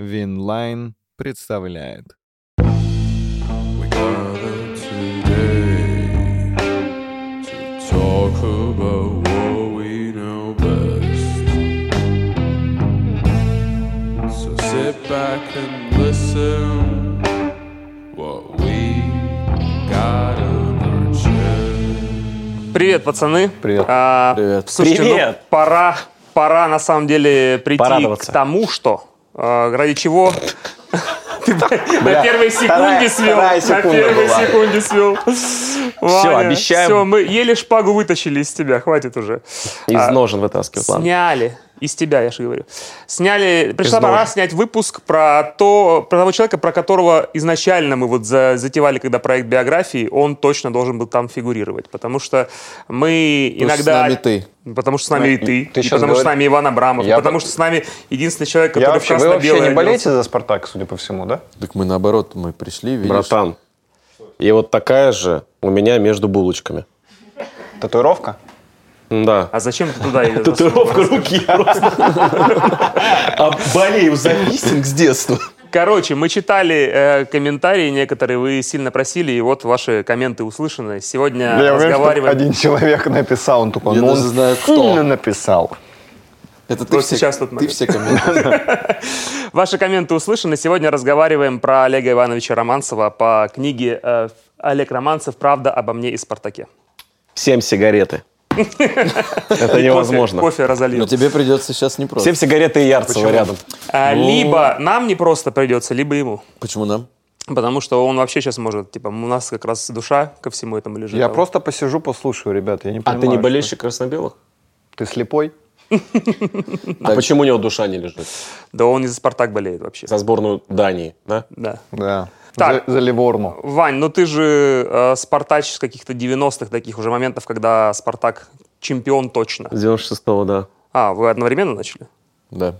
Winline представляет. Back and listen what we got on our chest. Привет, пацаны. Привет. А, Привет. Слушайте, ну, Привет. пора, пора на самом деле прийти к тому, что ради чего ты на первой секунде свел. На первой секунде свел. Все, обещаем. Все, мы еле шпагу вытащили из тебя, хватит уже. Из А, ножен вытаскивают. ладно. Сняли. Из тебя, я же говорю. Сняли, пришла Из пора снять выпуск про, то, про того человека, про которого изначально мы вот за- затевали, когда проект биографии, он точно должен был там фигурировать. Потому что мы что иногда... с нами ты. Потому что с нами и ты. ты и потому что с нами Иван Абрамов. Я потому по- что с нами единственный человек, который Я в вообще, вы вообще не болеете за «Спартак», судя по всему, да? Так мы наоборот, мы пришли, видишь. Братан. И вот такая же у меня между булочками. Татуировка? Да. А зачем ты туда ее Татуировка руки просто. А болею за писинг с детства. Короче, мы читали э, комментарии некоторые, вы сильно просили, и вот ваши комменты услышаны. Сегодня Я уверен, что разговариваем... один человек написал, он такой, Я ну он знаю, кто. сильно написал. Это ты Вот все, сейчас тот ты все комменты. Ваши комменты услышаны. Сегодня разговариваем про Олега Ивановича Романцева по книге э, Олег Романцев «Правда обо мне и Спартаке». Семь сигареты. Это невозможно. Кофе, разолью. Но тебе придется сейчас не просто. Семь сигареты и Ярцева рядом. А, Либо нам не просто придется, либо ему. Почему нам? Потому что он вообще сейчас может, типа, у нас как раз душа ко всему этому лежит. Я А просто посижу, послушаю, ребят, я не А понимаю. ты не болельщик красно-белых? Ты слепой? А почему у него душа не лежит? Да он и за «Спартак» болеет вообще. За сборную Дании, да? Да. Да. Так. За, за Ливорну. Вань, ну ты же э, спартач с каких-то 90-х таких уже моментов, когда «Спартак» чемпион точно. С 96-го, да. А, вы одновременно начали? Да.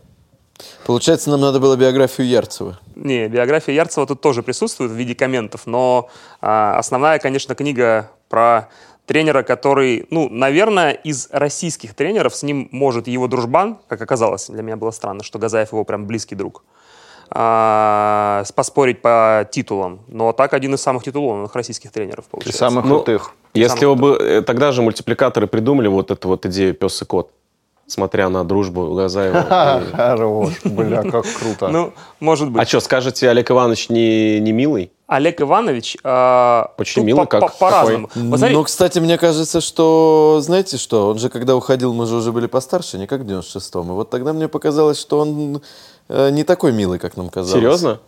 Получается, нам надо было биографию Ярцева. Не, биография Ярцева тут тоже присутствует в виде комментов, но а, основная, конечно, книга про тренера, который, ну, наверное, из российских тренеров с ним может его дружбан, как оказалось, для меня было странно, что Газаев его прям близкий друг, а, поспорить по титулам. Но так один из самых титулованных российских тренеров И получается. самых Ну, крутых. Если Самый бы э, тогда же мультипликаторы придумали вот эту вот идею пес и кот, смотря на дружбу Газаева. и- Хорош, бля, как круто. Ну, может быть. А что, скажете, Олег Иванович не, не милый? Олег Иванович а, Очень тут милый, по- как по- по-разному. Но, кстати, мне кажется, что, знаете что, он же, когда уходил, мы же уже были постарше, не как в 96-м. И вот тогда мне показалось, что он э, не такой милый, как нам казалось. Серьезно?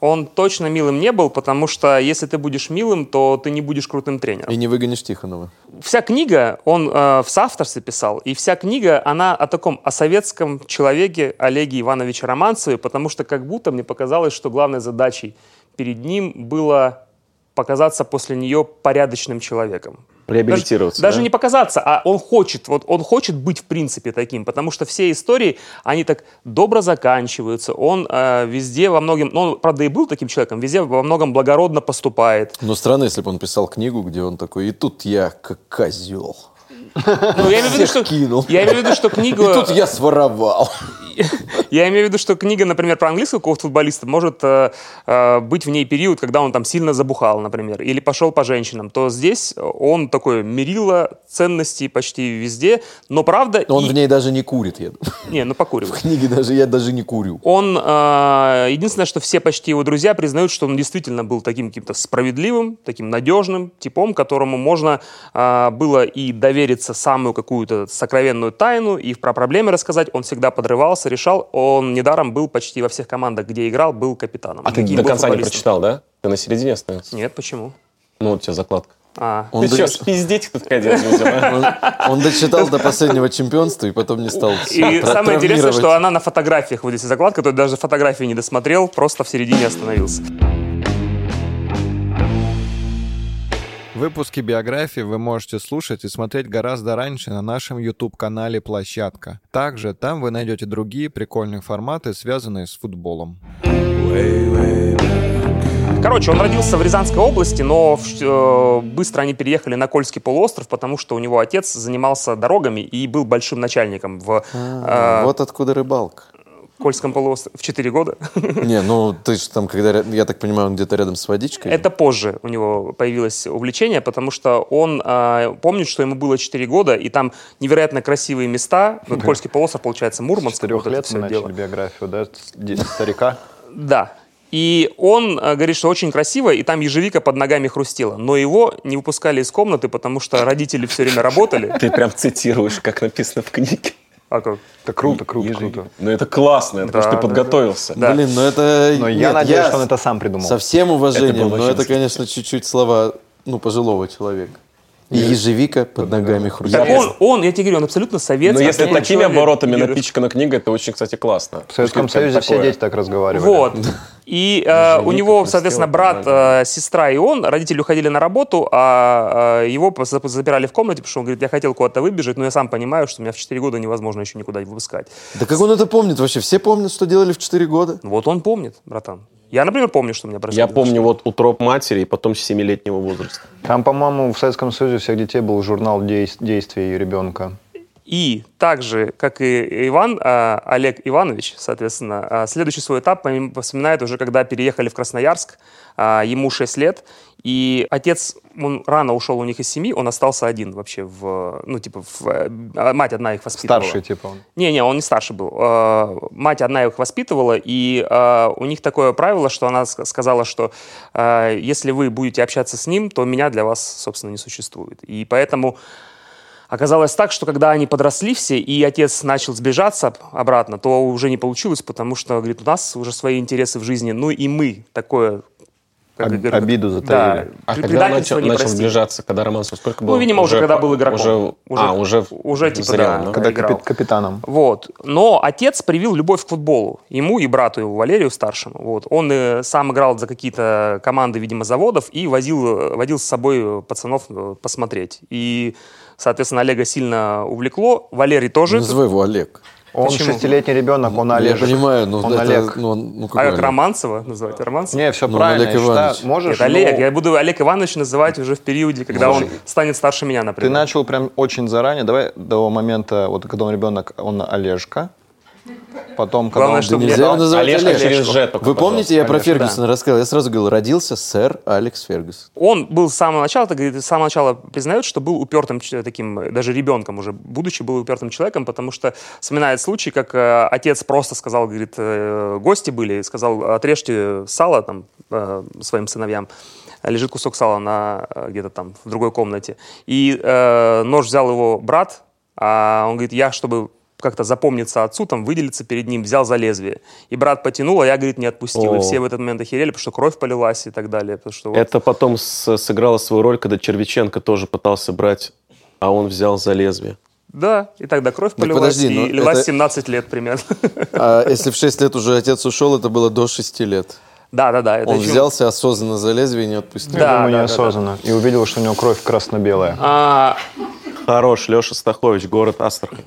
он точно милым не был, потому что если ты будешь милым, то ты не будешь крутым тренером. И не выгонишь Тихонова. вся книга, он э, в соавторстве писал, и вся книга, она о таком, о советском человеке Олеге Ивановиче Романцеве, потому что как будто мне показалось, что главной задачей перед ним было показаться после нее порядочным человеком. Реабилитироваться, Даже, даже да? не показаться, а он хочет, вот он хочет быть в принципе таким, потому что все истории, они так добро заканчиваются. Он э, везде во многом, ну, он, правда, и был таким человеком, везде во многом благородно поступает. Но странно, если бы он писал книгу, где он такой, и тут я как козел. Ну, я имею в виду, что, кинул. я имею в виду, что И книга... тут я своровал. Я имею в виду, что книга, например, про английского какого-то футболиста может э, э, быть в ней период, когда он там сильно забухал, например, или пошел по женщинам, то здесь он такой мерило ценностей почти везде, но правда... Он и- в ней даже не курит, я думаю. Не, ну покуривает. В книге даже я даже не курю. Он, э, единственное, что все почти его друзья признают, что он действительно был таким каким-то справедливым, таким надежным типом, которому можно э, было и довериться самую какую-то сокровенную тайну, и про проблемы рассказать. Он всегда подрывался, решал. Он недаром был почти во всех командах, где играл, был капитаном. А ты до конца не прочитал, да? Ты на середине остался? Нет, почему? Ну, вот у тебя закладка. А, Он, Ты до- что, спиздеть тут ходил он- он дочитал до последнего чемпионства и потом не стал И самое интересное, что она на фотографиях, вот здесь закладка, то даже фотографии не досмотрел, просто в середине остановился. Выпуски биографии вы можете слушать и смотреть гораздо раньше на нашем YouTube-канале «Площадка». Также там вы найдете другие прикольные форматы, связанные с футболом. Короче, он родился в Рязанской области, но э, быстро они переехали на Кольский полуостров, потому что у него отец занимался дорогами и был большим начальником в... э, Вот откуда рыбалка. Кольском полуострове в 4 года. Не, ну ты же там, когда, я так понимаю, он где-то рядом с водичкой. Это позже у него появилось увлечение, потому что он а, помнит, что ему было 4 года, и там невероятно красивые места. Вот Кольский полуостров, получается, С Мурманск. вот это лет всё мы дело. начали биографию, да, с- старика. Да. И он э, говорит, что очень красиво, и там ежевика под ногами хрустела. Но его не выпускали из комнаты, потому что родители все время работали. Ты прям цитируешь, как написано в книге. А как? Это круто, круто, круто. Ну это классно, потому что Да, ты да, подготовился. Да. Блин, ну это... Но я нет, надеюсь, что он это сам придумал. Со всем уважением, Это но очень это, конечно, чуть-чуть слова, ну, пожилого человека. И ежевика под ногами хрустит. он, он, я тебе говорю, он абсолютно советский. Но если такими человек. оборотами говорю, напичкана книга, это очень, кстати, классно. В Советском Союзе все дети так разговаривали. Вот. И э, у него, соответственно, брат, э, сестра и он, родители уходили на работу, а э, его запирали в комнате, потому что он говорит, я хотел куда-то выбежать, но я сам понимаю, что меня в 4 года невозможно еще никуда не выпускать. Да как он это помнит вообще? Все помнят, что делали в 4 года? Вот он помнит, братан. Я, например, помню, что у меня происходило. Я помню вот утроп матери и потом семилетнего возраста. Там, по-моему, в Советском Союзе у всех детей был журнал действ- действий ребенка. И также, как и Иван, а, Олег Иванович, соответственно, а, следующий свой этап пом- вспоминает уже, когда переехали в Красноярск, а, ему 6 лет, и отец, он рано ушел у них из семьи, он остался один вообще, в, ну, типа, в, э, мать одна их воспитывала. Старший, типа он. Не-не, он не старше был. Э, Мать одна их воспитывала, и э, у них такое правило, что она ск- сказала, что если вы будете общаться с ним, то меня для вас, собственно, не существует. И поэтому оказалось так, что когда они подросли все, и отец начал сближаться обратно, то уже не получилось, потому что, говорит, у нас уже свои интересы в жизни, ну и мы такое... как Об- говорят, обиду да, затаили. А пр- когда начал, не начал сближаться, когда Романцев сколько было? Ну, видимо, уже когда был игроком. Уже, Уже- а, уже, уже типа, зрелым, да. Когда играл. капи- капитаном. Вот. Но отец привил любовь к футболу. Ему и брату его, Валерию старшему. Вот. Он э, сам играл за какие-то команды, видимо, заводов и возил, водил с собой пацанов э, посмотреть. И, соответственно, Олега сильно увлекло. Валерий тоже. Называй его Олег. Он Почему? шестилетний ребенок, он Олег. Я понимаю, но он это... Олег. Ну, ну, А Олег? Романцева называть? Романцева? Не, все Ну, правильно. Олег я считаю. Иванович. Можешь, Это Олег. ну, Я буду Олег Иванович называть уже в периоде, когда он станет старше меня, Ты например. начал прям очень заранее. Давай до момента, вот когда он ребенок, он Олежка. Потом, когда Главное, он... чтобы Нельзя называть Олежка Олег. через «Ж» только, Вы помните, я про Фергюсона рассказал? Я сразу говорил, родился сэр Алекс Фергюсон. Он был с самого начала, так говорит, с самого начала признает, что был упертым таким, даже ребенком уже, будучи, был упертым человеком, потому что вспоминает случай, как э, отец просто сказал, говорит, э, гости были, сказал, отрежьте сало там э, своим сыновьям. Лежит кусок сала на, э, где-то там в другой комнате. И э, нож взял его брат, а он говорит, я, чтобы как-то запомниться отцу, там, выделиться перед ним, взял за лезвие. И брат потянул, а я, говорит, не отпустил. И О. все в этот момент охерели, потому что кровь полилась и так далее. Потому что вот- Это потом сыграло свою роль, когда Червиченко тоже пытался брать, а он взял за лезвие. Да, и тогда кровь Так полилась, подожди, и лилась это- 17 лет примерно. А если в 6 лет уже отец ушел, это было до 6 лет. Да, да, да. это Он еще- взялся осознанно за лезвие и не отпустил. Я Да, думаю, да, да, неосознанно. И увидел, что у него кровь красно-белая. А, Хорош, Леша Стахович, город Астрахань.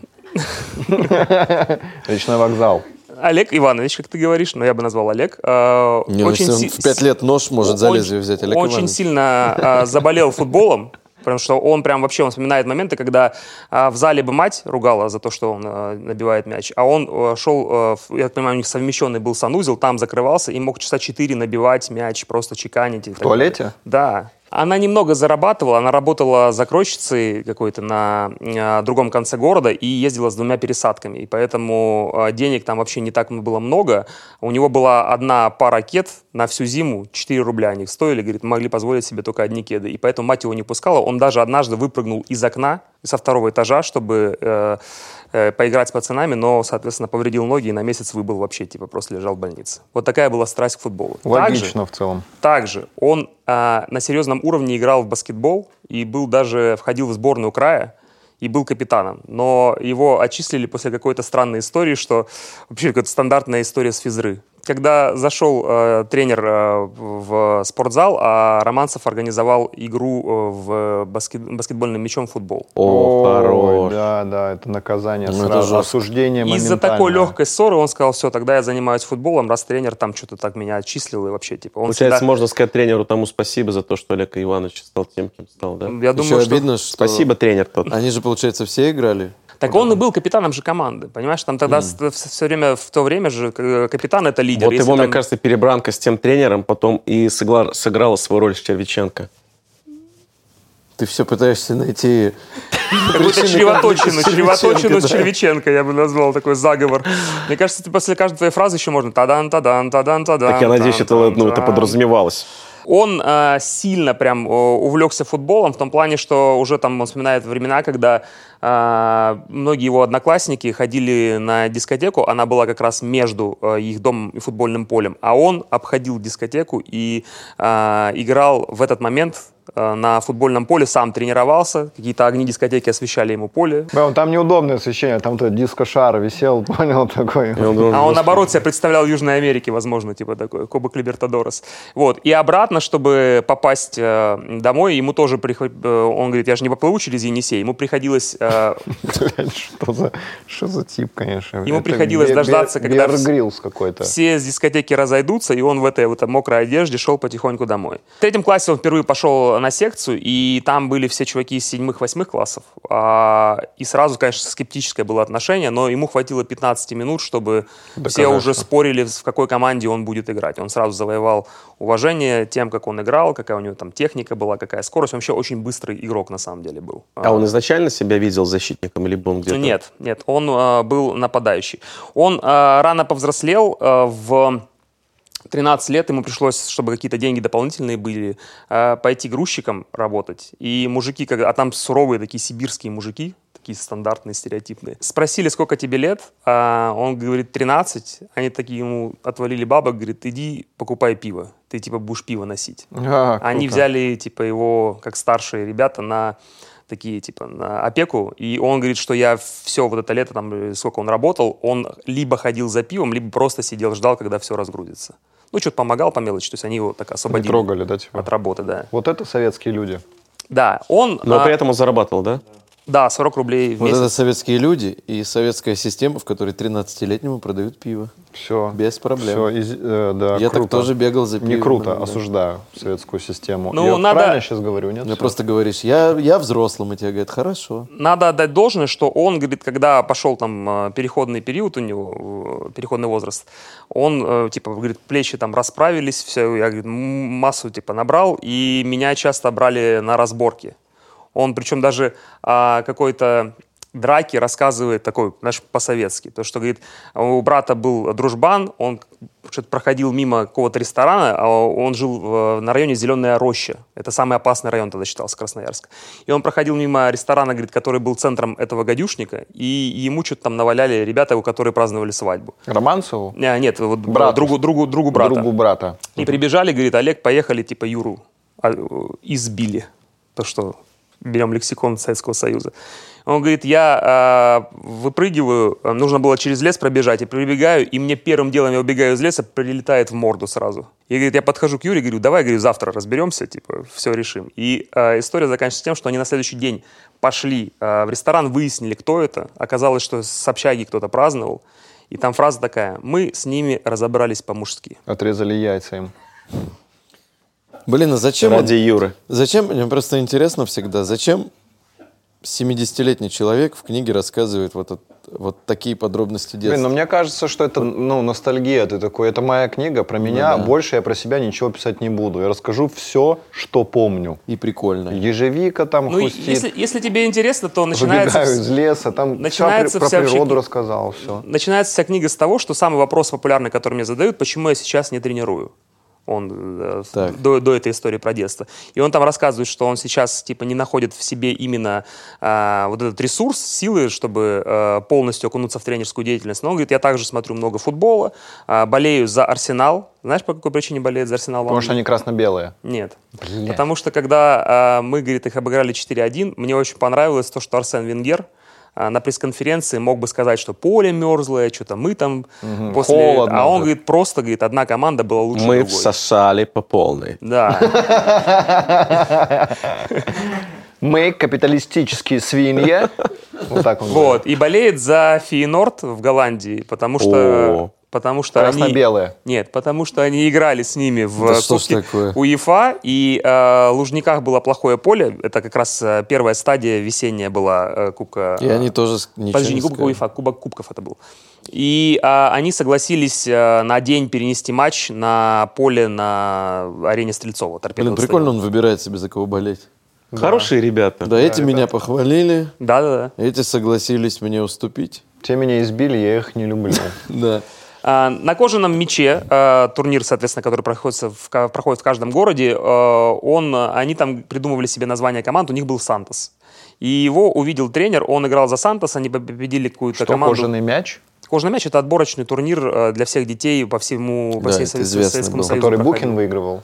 Речной вокзал. Олег Иванович, как ты говоришь, но я бы назвал Олег. а, Не, ну, очень он си- в 5 лет нож может за очень- лезвие взять. Олег Очень Иванович. сильно а, заболел футболом. Потому что он прям вообще, он вспоминает моменты, когда а, в зале бы мать ругала за то, что он а, набивает мяч, а он а, шел, в- я так понимаю, у них совмещенный был санузел, там закрывался и мог часа 4 набивать мяч, просто чеканить. В туалете? Да. Она немного зарабатывала, она работала закройщицей какой-то на э, другом конце города и ездила с двумя пересадками. И поэтому э, денег там вообще не так было много. У него была одна пара кед на всю зиму, 4 рубля они стоили, говорит, могли позволить себе только одни кеды. И поэтому мать его не пускала. Он даже однажды выпрыгнул из окна со второго этажа, чтобы э, э, поиграть с пацанами, но, соответственно, повредил ноги и на месяц выбыл вообще, типа просто лежал в больнице. Вот такая была страсть к футболу. Также- Логично в целом. также он а, на серьезном уровне играл в баскетбол и был даже входил в сборную края и был капитаном. Но его отчислили после какой-то странной истории, что вообще какая-то стандартная история с физры. Когда зашел э, тренер э, в спортзал, а Романцев организовал игру э, в баскет- баскетбольным мячом в футбол. О, Ой, хорош. Да, да, это наказание Ну, это сразу, жестко. осуждение Из-за такой легкой ссоры он сказал, все, тогда я занимаюсь футболом, раз тренер там что-то так меня отчислил и вообще типа. Он Получается, всегда- можно сказать тренеру тому спасибо за то, что Олег Иванович стал тем, кем стал, да? Я Еще думаю, что обидно, что... Спасибо, тренер тот. Они же, получается, все играли. Так он и был капитаном же команды, понимаешь? Там тогда все время, в то время же э, капитан это лидер. Вот Если его, мне там- кажется, перебранка с тем тренером потом и сыгла- сыграла свою роль с Червиченко. Ты все пытаешься найти... Какую-то чревоточину, чревоточину с. Червиченко, я бы назвал такой заговор. Мне кажется, ты после каждой твоей фразы еще можно тадан, тадан, тадан, тадан. Так я надеюсь, это, ну, подразумевалось. Он э, сильно прям э, увлекся футболом в том плане, что уже там он вспоминает времена, когда э, многие его одноклассники ходили на дискотеку, она была как раз между э, их домом и футбольным полем, а он обходил дискотеку и э, играл в этот момент на футбольном поле, сам тренировался, какие-то огни дискотеки освещали ему поле. Бля, Там неудобное освещение, там то диско-шар висел, понял, такой. А он, наоборот, себя представлял Южной Америке, возможно, типа такой, Кубок Либертадорес. Вот. И обратно, чтобы попасть э, домой, ему тоже приходит... он говорит, я же не поплыву через Енисей. Ему приходилось... э, Что за, что за тип, конечно. Ему приходилось дождаться, когда все с дискотеки разойдутся, и он в этой вот мокрой одежде шел потихоньку домой. В третьем классе он впервые пошел на секцию, и там были все чуваки из седьмых-восьмых классов. А, и сразу, конечно, скептическое было отношение, но ему хватило 15 минут, чтобы все Доказать, уже спорили, в какой команде он будет играть. Он сразу завоевал уважение тем, как он играл, какая у него там техника была, какая скорость. Он вообще очень быстрый игрок на самом деле был. А он изначально себя видел защитником, либо он где-то... Нет, нет, он э, был нападающий. Он э, рано повзрослел, э, в 13 лет ему пришлось, чтобы какие-то деньги дополнительные были, э, пойти грузчиком работать. И мужики, а там суровые такие сибирские мужики, такие стандартные, стереотипные. Спросили, сколько тебе лет, а он говорит, 13. Они такие ему отвалили бабок, говорит, иди покупай пиво, ты типа будешь пиво носить. А, Они взяли, типа, его, как старшие ребята, на такие, типа, на опеку, и он говорит, что я все вот это лето, там, сколько он работал, он либо ходил за пивом, либо просто сидел, ждал, когда все разгрузится. Ну, что-то помогал по мелочи, то есть они его так Не освободили трогали, да, типа? от работы, да. Вот это советские люди. Да, он, Но а, при этом он зарабатывал, да? Да, 40 рублей в Вот месяц. это советские люди и советская система, в которой 13-летнему продают пиво. Все. Без проблем. Все, из- э, да, Я так круто. тоже бегал за Не пивом. круто, да. осуждаю советскую систему. Ну, я надо- правильно сейчас говорю, нет? Мне Всё. просто говоришь, я, я взрослым, и тебе говорят, хорошо. Надо отдать должное, что он, говорит, когда пошел там э, переходный период у него, э, переходный возраст, он, э, типа, говорит, плечи там расправились, все, я, говорит, м- массу, типа, набрал, и меня часто брали на разборки. Он, причем даже а, какой-то драки рассказывает такой, знаешь, по-советски. То, что, говорит, у брата был дружбан, он что-то проходил мимо какого-то ресторана, а он жил в- на районе Зеленая Роща. Это самый опасный район тогда считался, Красноярск. И он проходил мимо ресторана, говорит, который был центром этого гадюшника, и ему что-то там наваляли ребята, у которых праздновали свадьбу. Романцеву? Не, нет, вот Брату. другу, другу, другу брата. Другу брата. И прибежали, говорит, Олег, поехали, типа, Юру а, э, избили. То, что берем лексикон Советского Союза. Он говорит, я э, выпрыгиваю, нужно было через лес пробежать, и прибегаю, и мне первым делом я убегаю из леса, прилетает в морду сразу. И говорит, я подхожу к Юре, говорю, давай, говорю, завтра разберемся, типа, все решим. И э, история заканчивается тем, что они на следующий день пошли э, в ресторан, выяснили, кто это. Оказалось, что с общаги кто-то праздновал. И там фраза такая, мы с ними разобрались по-мужски. Отрезали яйца им. Блин, а зачем, он- Ради Юры. зачем, мне просто интересно всегда, зачем 70-летний человек в книге рассказывает вот, от- вот такие подробности детства? Блин, ну мне кажется, что это ну, ностальгия. Ты такой, это моя книга про меня, да. больше я про себя ничего писать не буду. Я расскажу все, что помню. И прикольно. Ежевика там Ну, хрустит, если, если тебе интересно, то начинается, выбегаю из леса, там начинается вся, при- вся про природу кни- рассказал, все. начинается вся книга с того, что самый вопрос популярный, который мне задают, почему я сейчас не тренирую. Он э, Так. до, до этой истории про детство. И он там рассказывает, что он сейчас типа не находит в себе именно а, вот этот ресурс, силы, чтобы э, полностью окунуться в тренерскую деятельность. Но он говорит, я также смотрю много футбола, а, болею за Арсенал. Знаешь, по какой причине болеет за Арсенал? Потому что они красно-белые. Нет. Потому что когда а, мы, говорит, их обыграли 4-1, мне очень понравилось то, что Арсен Венгер а, на пресс-конференции мог бы сказать, что поле мерзлое, что-то мы там после... холодно, а он, да. говорит, просто, говорит, одна команда была лучше Мы другой. всосали по полной. Да. Мы капиталистические свиньи. Вот так он. Вот. И болеет за Фейнорд в Голландии, потому что... Потому что они... Красно-белые. Нет, потому что они играли с ними в Да Кубке? УЕФА, и э, в Лужниках было плохое поле. Это как раз э, первая стадия весенняя была э, Кубка. И они тоже с- ничего Подожди, не сказали. УЕФА, Кубок Кубков это был. И а, они согласились а, на день перенести матч на поле на арене Стрельцова. Блин, прикольно он выбирает себе за кого болеть. Хорошие ребята. Да, эти меня похвалили, Да-да-да. эти согласились мне уступить. Те меня избили, я их не люблю. Да. А, На кожаном мяче а, турнир, соответственно, который проходит в, проходит в каждом городе, а, он, они там придумывали себе название команд, у них был Сантос. И его увидел тренер, он играл за Сантос, они победили какую-то Что, команду. кожаный мяч, Кожаный мяч это отборочный турнир для всех детей по всему по Да, всей Советскому был. Союзу. который проходил. Букин выигрывал?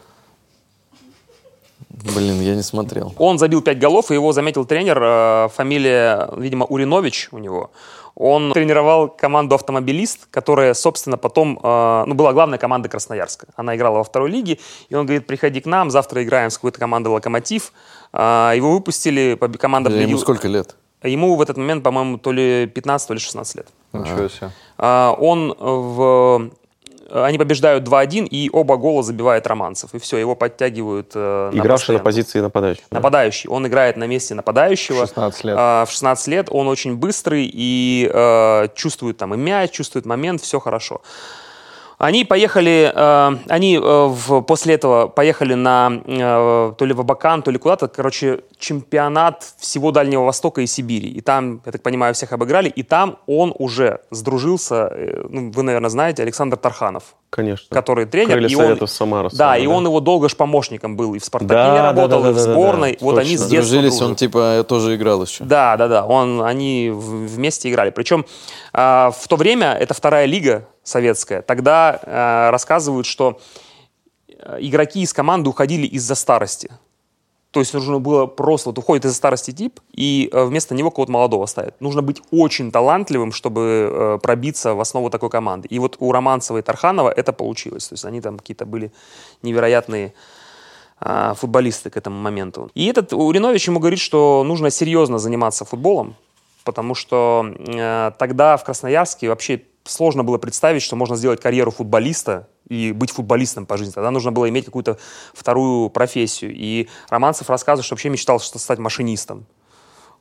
Блин, я не смотрел. Он забил 5 голов, и его заметил тренер, фамилия, видимо, Уринович у него. Он тренировал команду «Автомобилист», которая, собственно, потом, э, ну, была главная команда Красноярска. Она играла во второй лиге, и он говорит, приходи к нам, завтра играем с какой-то командой «Локомотив». А, Его выпустили, команда Ему победила. сколько лет? Ему в этот момент, по-моему, то ли 15, то ли 16 лет. Ничего себе. А, Он в... Они побеждают 2-1, и оба гола забивает Романцев. И все, его подтягивают э, на Игравший на постоянку. позиции нападающего. да? Нападающий. Он играет на месте нападающего. 16 лет. А, в 16 лет он очень быстрый и э, чувствует там и мяч, чувствует момент, все хорошо. Они поехали, э, они э, в- после этого поехали на э, то ли в Абакан, то ли куда-то, короче, чемпионат всего Дальнего Востока и Сибири. И там, я так понимаю, всех обыграли. И там он уже сдружился, э, ну, вы, наверное, знаете, Александр Тарханов, Конечно. который тренер. Крылья и он, Советов Самара. да, самая, и он его долго ж помощником был и в «Спартаке» Да, работал, да, да, и в да, да, сборной. да, вот они с точно. детства Сдружились, он типа тоже играл еще. Да, да, да. Он, они вместе играли. Причем а, в то время, это вторая лига советская, тогда а, рассказывают, что э, игроки из команды уходили из-за старости. То есть нужно было просто, вот уходит из-за старости тип, и э, вместо него кого-то молодого ставят. Нужно быть очень талантливым, чтобы э, пробиться в основу такой команды. И вот у Романцева и Тарханова это получилось. То есть они там какие-то были невероятные а, футболисты к этому моменту. И этот Уринович ему говорит, что нужно серьезно заниматься футболом, потому что э, тогда в Красноярске вообще сложно было представить, что можно сделать карьеру футболиста и быть футболистом по жизни. Тогда нужно было иметь какую-то вторую профессию. И Романцев рассказывает, что вообще мечтал что стать машинистом.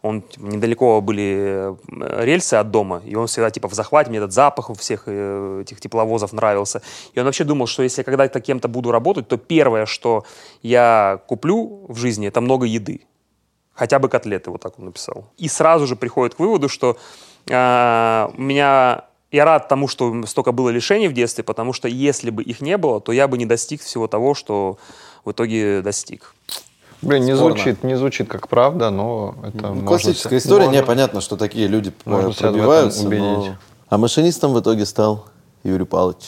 Он типа, недалеко были э, рельсы от дома, и он всегда типа в захвате, мне этот запах у всех э, этих тепловозов нравился. И он вообще думал, что если когда-то кем-то буду работать, то первое, что я куплю в жизни, это много еды. Хотя бы котлеты, вот так он написал. И сразу же приходит к выводу, что э, у меня я рад тому, что столько было лишений в детстве, потому что если бы их не было, то я бы не достиг всего того, что в итоге достиг. Блин, не Спорно. звучит, не звучит как правда, но это Ну, можно Классическая се- история, можно- непонятно, что такие люди можно пробиваются. но-. А машинистом в итоге стал Юрий Павлович.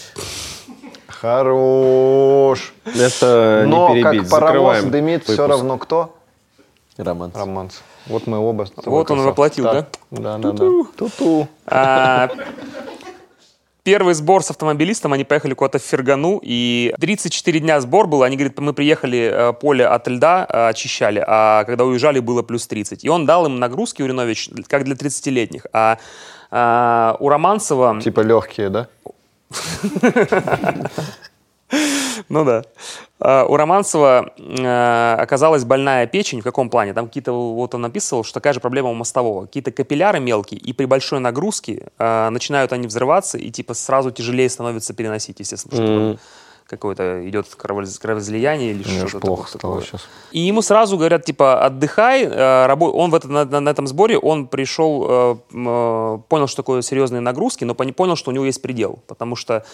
Хорош. Это Но не перебить. как паровоз Закрываем дымит, все выпуск. равно кто? Роман. Романс. Вот мы оба. Вот он красавцы. воплотил, да? Да, да, да. Ту-ту. А, Первый сбор с автомобилистом, они поехали куда-то в Фергану, и 34 дня сбор был, они говорят, мы приехали, э, поле от льда э, очищали, а когда уезжали, было плюс 30. И он дал им нагрузки, Уринович, как для 30-летних. А, а, у Романцева... Типа легкие, да? Ну да. А, У Романцева э, оказалась больная печень. В каком плане? Там какие-то, вот он написывал, что такая же проблема у мостового. Какие-то капилляры мелкие, и при большой нагрузке э, начинают они взрываться, и типа сразу тяжелее становится переносить, естественно, что какое-то идет кровоиз- кровоизлияние или что-то аж такое- плохо стало сейчас. И ему сразу говорят, типа, отдыхай, э, он в это, на, на- этом сборе, он пришел, понял, что такое серьезные нагрузки, но понял, что у него есть предел, потому что...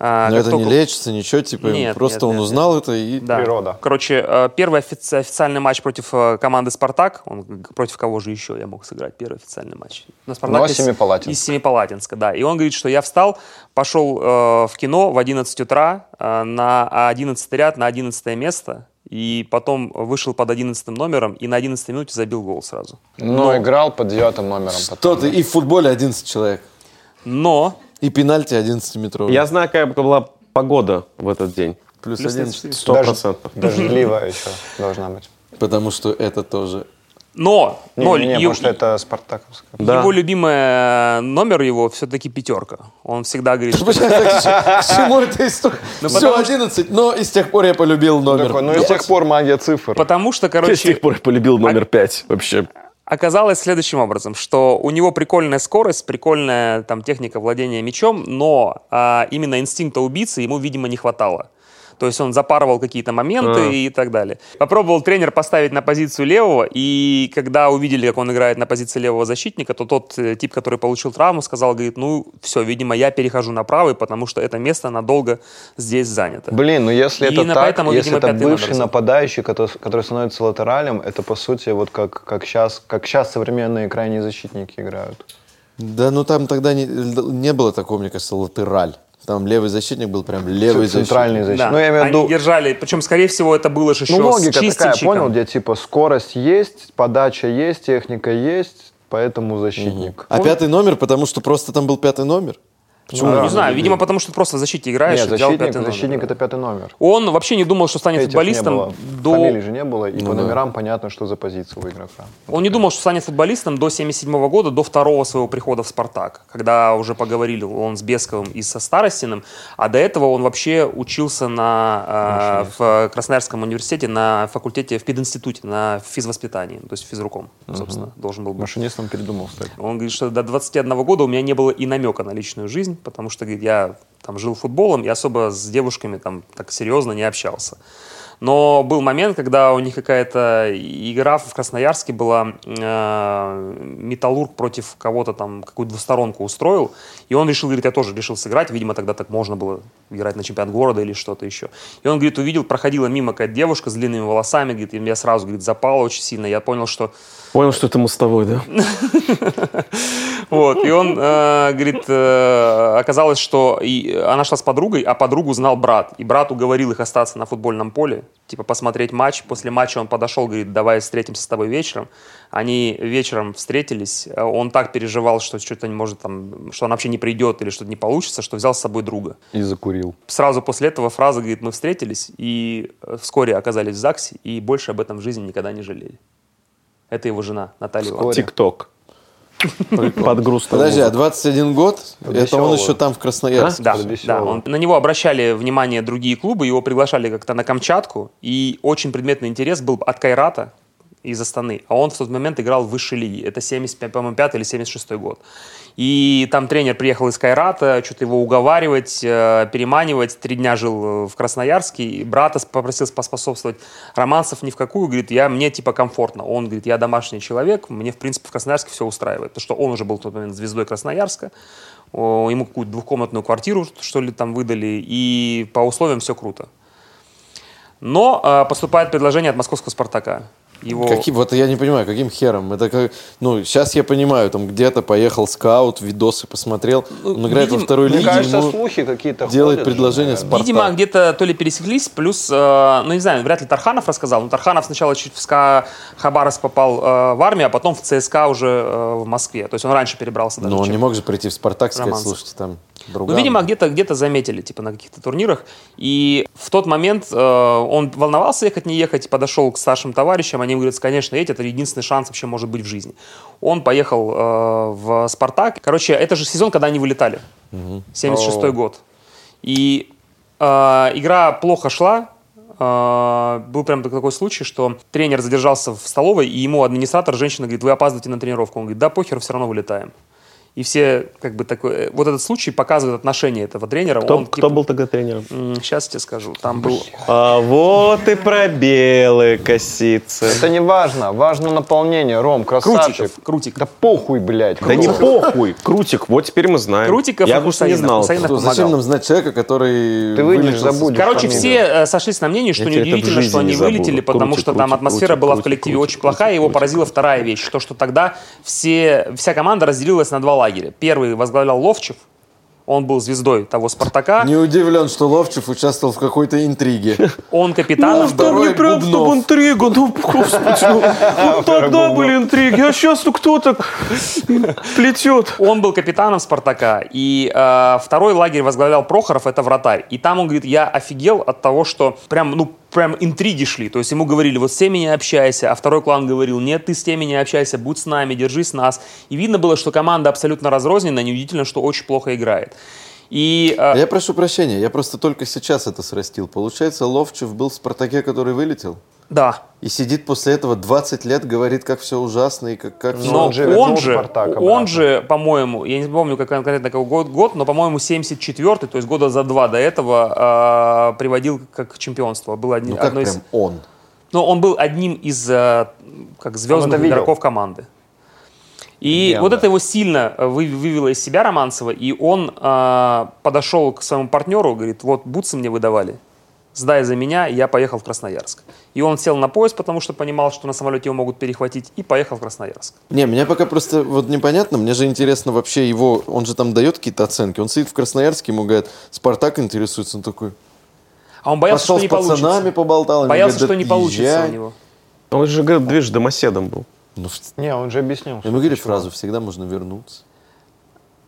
э, Но это только- не лечится, ничего, типа, Нет, просто нет, он нет, узнал это и... Да. Природа. Короче, э, первый офици- официальный матч против э, команды «Спартак». Он, против кого же еще я мог сыграть первый официальный матч? На Но из- Семипалатинск. Из Семипалатинска, да. И он говорит, что я встал, пошел э, в кино в 11 утра э, на 11 ряд, на 11 место, и потом вышел под 11 номером и на 11 минуте забил гол сразу. Но играл под девятым номером. Что потом. ты? И в футболе 11 человек. Но И пенальти 11-метровый. Я знаю, какая была погода в этот день. Плюс Плюс 11. Сто Даже- процентов. Дождливая еще должна быть. Потому что это тоже Но, Не, но не, не, ё- потому что это спартаковская. Да. его любимый э, номер его все-таки пятерка. Он всегда говорит, что К чему это история? Ну, Все, потому что- 11, но и с тех пор я полюбил номер. Такой, ну и с тех пор магия цифр. потому что, Я с короче, тех пор полюбил номер пять вообще. Оказалось следующим образом, что у него прикольная скорость, прикольная там техника владения мечом, но а, именно инстинкта убийцы ему, видимо, не хватало. То есть он запарывал какие-то моменты А. и так далее. Попробовал тренер поставить на позицию левого, и когда увидели, как он играет на позиции левого защитника, то тот э, тип, который получил травму, сказал, говорит, ну все, видимо, я перехожу на правый, потому что это место надолго здесь занято. Блин, ну если И это на так, поэтому, если видимо, это номер бывший взял. нападающий, который, который становится латералем, это по сути вот как, как, сейчас, как сейчас современные крайние защитники играют. Да, ну там тогда не, не было такого, мне кажется, латераль. Там левый защитник был прям левый Центральный защитник. защитник. Да, Ну, я имею в они виду, держали, причем, скорее всего, это было же еще ну, с логика такая, чистильщиком. понял, где типа скорость есть, подача есть, техника есть, поэтому защитник. А пятый номер, потому что просто там был пятый номер? Почему? Ну, не знаю, ну, видимо, потому что ты просто в защите играешь Нет, взял защитник, пятый номер. защитник это пятый номер. Он вообще не думал, что станет Этих футболистом до... Фамилий же не было, и Ну по да. номерам понятно, что за позицию у игрока. Он не думал, что станет футболистом до 77 года, до второго своего прихода в «Спартак», когда уже поговорили он с Бесковым и со Старостиным, а до этого он вообще учился на, э, в Красноярском университете на факультете, в пединституте, на физвоспитании, то есть физруком, собственно, должен был быть. Машинистом передумал стать. Он говорит, что до 21 года у меня не было и намека на личную жизнь, потому что, говорит, я там жил футболом и особо с девушками там так серьезно не общался. Но был момент, когда у них какая-то игра в Красноярске была, э, Металлург против кого-то там какую-то двусторонку устроил, и он решил, говорит, я тоже решил сыграть, видимо, тогда так можно было играть на чемпионат города или что-то еще. И он, говорит, увидел, проходила мимо какая-то девушка с длинными волосами, говорит, и я сразу, говорит, запал очень сильно, я понял, что Понял, что это мостовой, да? Вот, и он, э, говорит, э, оказалось, что и она шла с подругой, а подругу знал брат. И брат уговорил их остаться на футбольном поле, типа посмотреть матч. После матча он подошел, говорит, давай встретимся с тобой вечером. Они вечером встретились. Э, Он так переживал, что что-то не может там, что он вообще не придет или что-то не получится, что взял с собой друга. И закурил. Сразу после этого фраза, говорит, мы встретились и э, вскоре оказались в ЗАГСе и больше об этом в жизни никогда не жалели. Это его жена Наталья Ивановна. Тик-ток. Под груз. Подожди, а 21 год? Это он еще там в Красноярске? Да, Под да. веселого. Он, на него обращали внимание другие клубы, его приглашали как-то на Камчатку, и очень предметный интерес был от Кайрата из Астаны, а он в тот момент играл в высшей лиге. Это 75, по-моему, 5 или 76 год. И там тренер приехал из Кайрата, что-то его уговаривать, э, переманивать. Три дня жил э, в Красноярске, и брата попросил поспособствовать. Романцев ни в какую, говорит, я, мне типа комфортно. Он говорит, я домашний человек, мне в принципе в Красноярске все устраивает. Потому что он уже был в тот момент звездой Красноярска, ему какую-то двухкомнатную квартиру, что ли, там выдали, и по условиям все круто. Но э, поступает предложение от московского «Спартака». Его... Каким, вот я не понимаю, каким хером? Это как, ну, сейчас я понимаю, там где-то поехал скаут, видосы посмотрел, он играет видим- во второй Мне лиге, кажется, ему слухи какие-то делает ходят же, предложение. Спартак. Видимо, где-то то ли пересеклись, плюс, э, ну не знаю, вряд ли Тарханов рассказал, но Тарханов сначала чуть в СКА Хабаровск попал э, в армию, а потом в ЦСКА уже э, в Москве. То есть он раньше перебрался даже. Но он чем- не мог же прийти в Спартак и сказать, Романцев. слушайте, там Ну, другая. видимо, где-то где заметили, типа, на каких-то турнирах. И в тот момент э, он волновался ехать, не ехать, подошел к старшим товарищам, они говорят, конечно, едь, это единственный шанс вообще может быть в жизни. Он поехал э, в «Спартак». Короче, это же сезон, когда они вылетали. 76-й О. год. И э, игра плохо шла, Э, был прям такой случай, что тренер задержался в столовой, и ему администратор, женщина, говорит, вы опаздываете на тренировку. Он говорит, да, похер, все равно вылетаем. И все, как бы, такой... э, Вот этот случай показывает отношение этого тренера. Кто, Он, кто типа, был тогда тренером? Сейчас тебе скажу. Там был... А вот и пробелы, косицы. Это не важно, важно наполнение, Ром, красавчик. Крутиков. Крутик. Да похуй, блядь. Да не похуй, Крутик, вот теперь мы знаем. Крутиков Я и просто не Хусаинов. знал. Хусаинов Что, помогал. зачем нам знать человека, который... Ты выйдешь, забудешь. Короче, все э, сошлись на мнении, что неудивительно, что они вылетели, потому что там атмосфера была в коллективе очень плохая, его поразила вторая вещь. То, что тогда все, вся команда разделилась на два лагеря. Первый возглавлял Ловчев, он был звездой того «Спартака», Не удивлен, что Ловчев участвовал в какой-то интриге. он капитан. второй Бубнов. интрига, ну, господи, ну, вот тогда были интриги, а сейчас ну кто так плетет? Он был капитаном «Спартака», и э, второй лагерь возглавлял Прохоров, это вратарь. И там он говорит, я офигел от того, что прям, ну, прям интриги шли. То есть ему говорили, вот с теми не общайся, а второй клан говорил, нет, ты с теми не общайся, будь с нами, держись нас. И видно было, что команда абсолютно разрозненная, неудивительно, что очень плохо играет. И э, Я прошу прощения, я просто только сейчас это срастил. Получается, Ловчев был в «Спартаке», который вылетел? да, И сидит после этого 20 лет, говорит, как все ужасно и как, как но он он же же, вернул он же, по-моему, я не помню как конкретно какой год, год, но, по-моему, 74-й, то есть года за два до этого, э, приводил как чемпионство. Был одни- Ну как одной из- прям он? Но он был одним из э, как звездных игроков команды. И Легенда. вот это его сильно э, вы- вывело из себя Романцева, и он э, подошел к своему партнеру, говорит, вот бутсы мне выдавали, сдай за меня, и я поехал в Красноярск. И он сел на поезд, потому что понимал, что на самолете его могут перехватить, и поехал в Красноярск. Не, меня пока просто вот непонятно, мне же интересно вообще его, он же там дает какие-то оценки, он сидит в Красноярске, ему говорят, Спартак интересуется, он такой, А он боялся, пошел что не с пацанами получится. поболтал, Боялся, говорят, что «Да не получится езжай». у него. Он же, говорит, движ домоседом был. Ну, Не, он же объяснил. ему говорили фразу, всегда можно вернуться.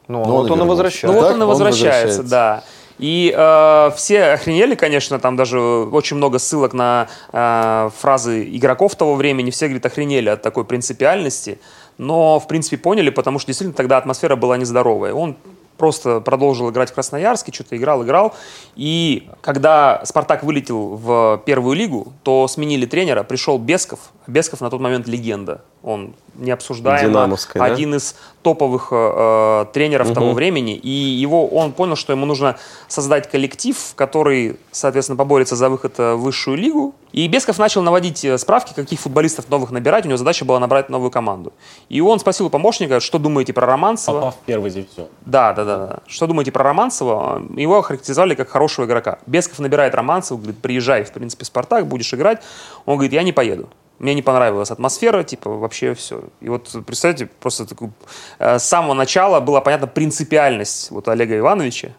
Ну, Ну, вот он он и возвращается. Ну вот так он и он возвращается, возвращается. да. И э, все охренели, конечно, там даже очень много ссылок на э, фразы игроков того времени. Все, говорит, охренели от такой принципиальности. Но, в принципе, поняли, потому что действительно тогда атмосфера была нездоровая. Он просто продолжил играть в Красноярске, что-то играл, играл. И когда «Спартак» вылетел в первую лигу, то сменили тренера, пришел Бесков. Бесков на тот момент легенда. Он необсуждаемо Динамовская, да? один из топовых э, э, тренеров того времени, и его, он понял, что ему нужно создать коллектив, который, соответственно, поборется за выход э, в высшую лигу. И Бесков начал наводить э, справки, каких футболистов новых набирать. У него задача была набрать новую команду. И он спросил у помощника, что думаете про Романцева? Попав в первый дивизион. Да, да, да, да. Что думаете про Романцева? Его охарактеризовали как хорошего игрока. Бесков набирает Романцева, говорит, приезжай, в принципе, Спартак, будешь играть. Он говорит, я не поеду. Мне не понравилась атмосфера, типа, вообще все. И вот, представьте, просто такую, э, с самого начала была понятна принципиальность вот Олега Ивановича.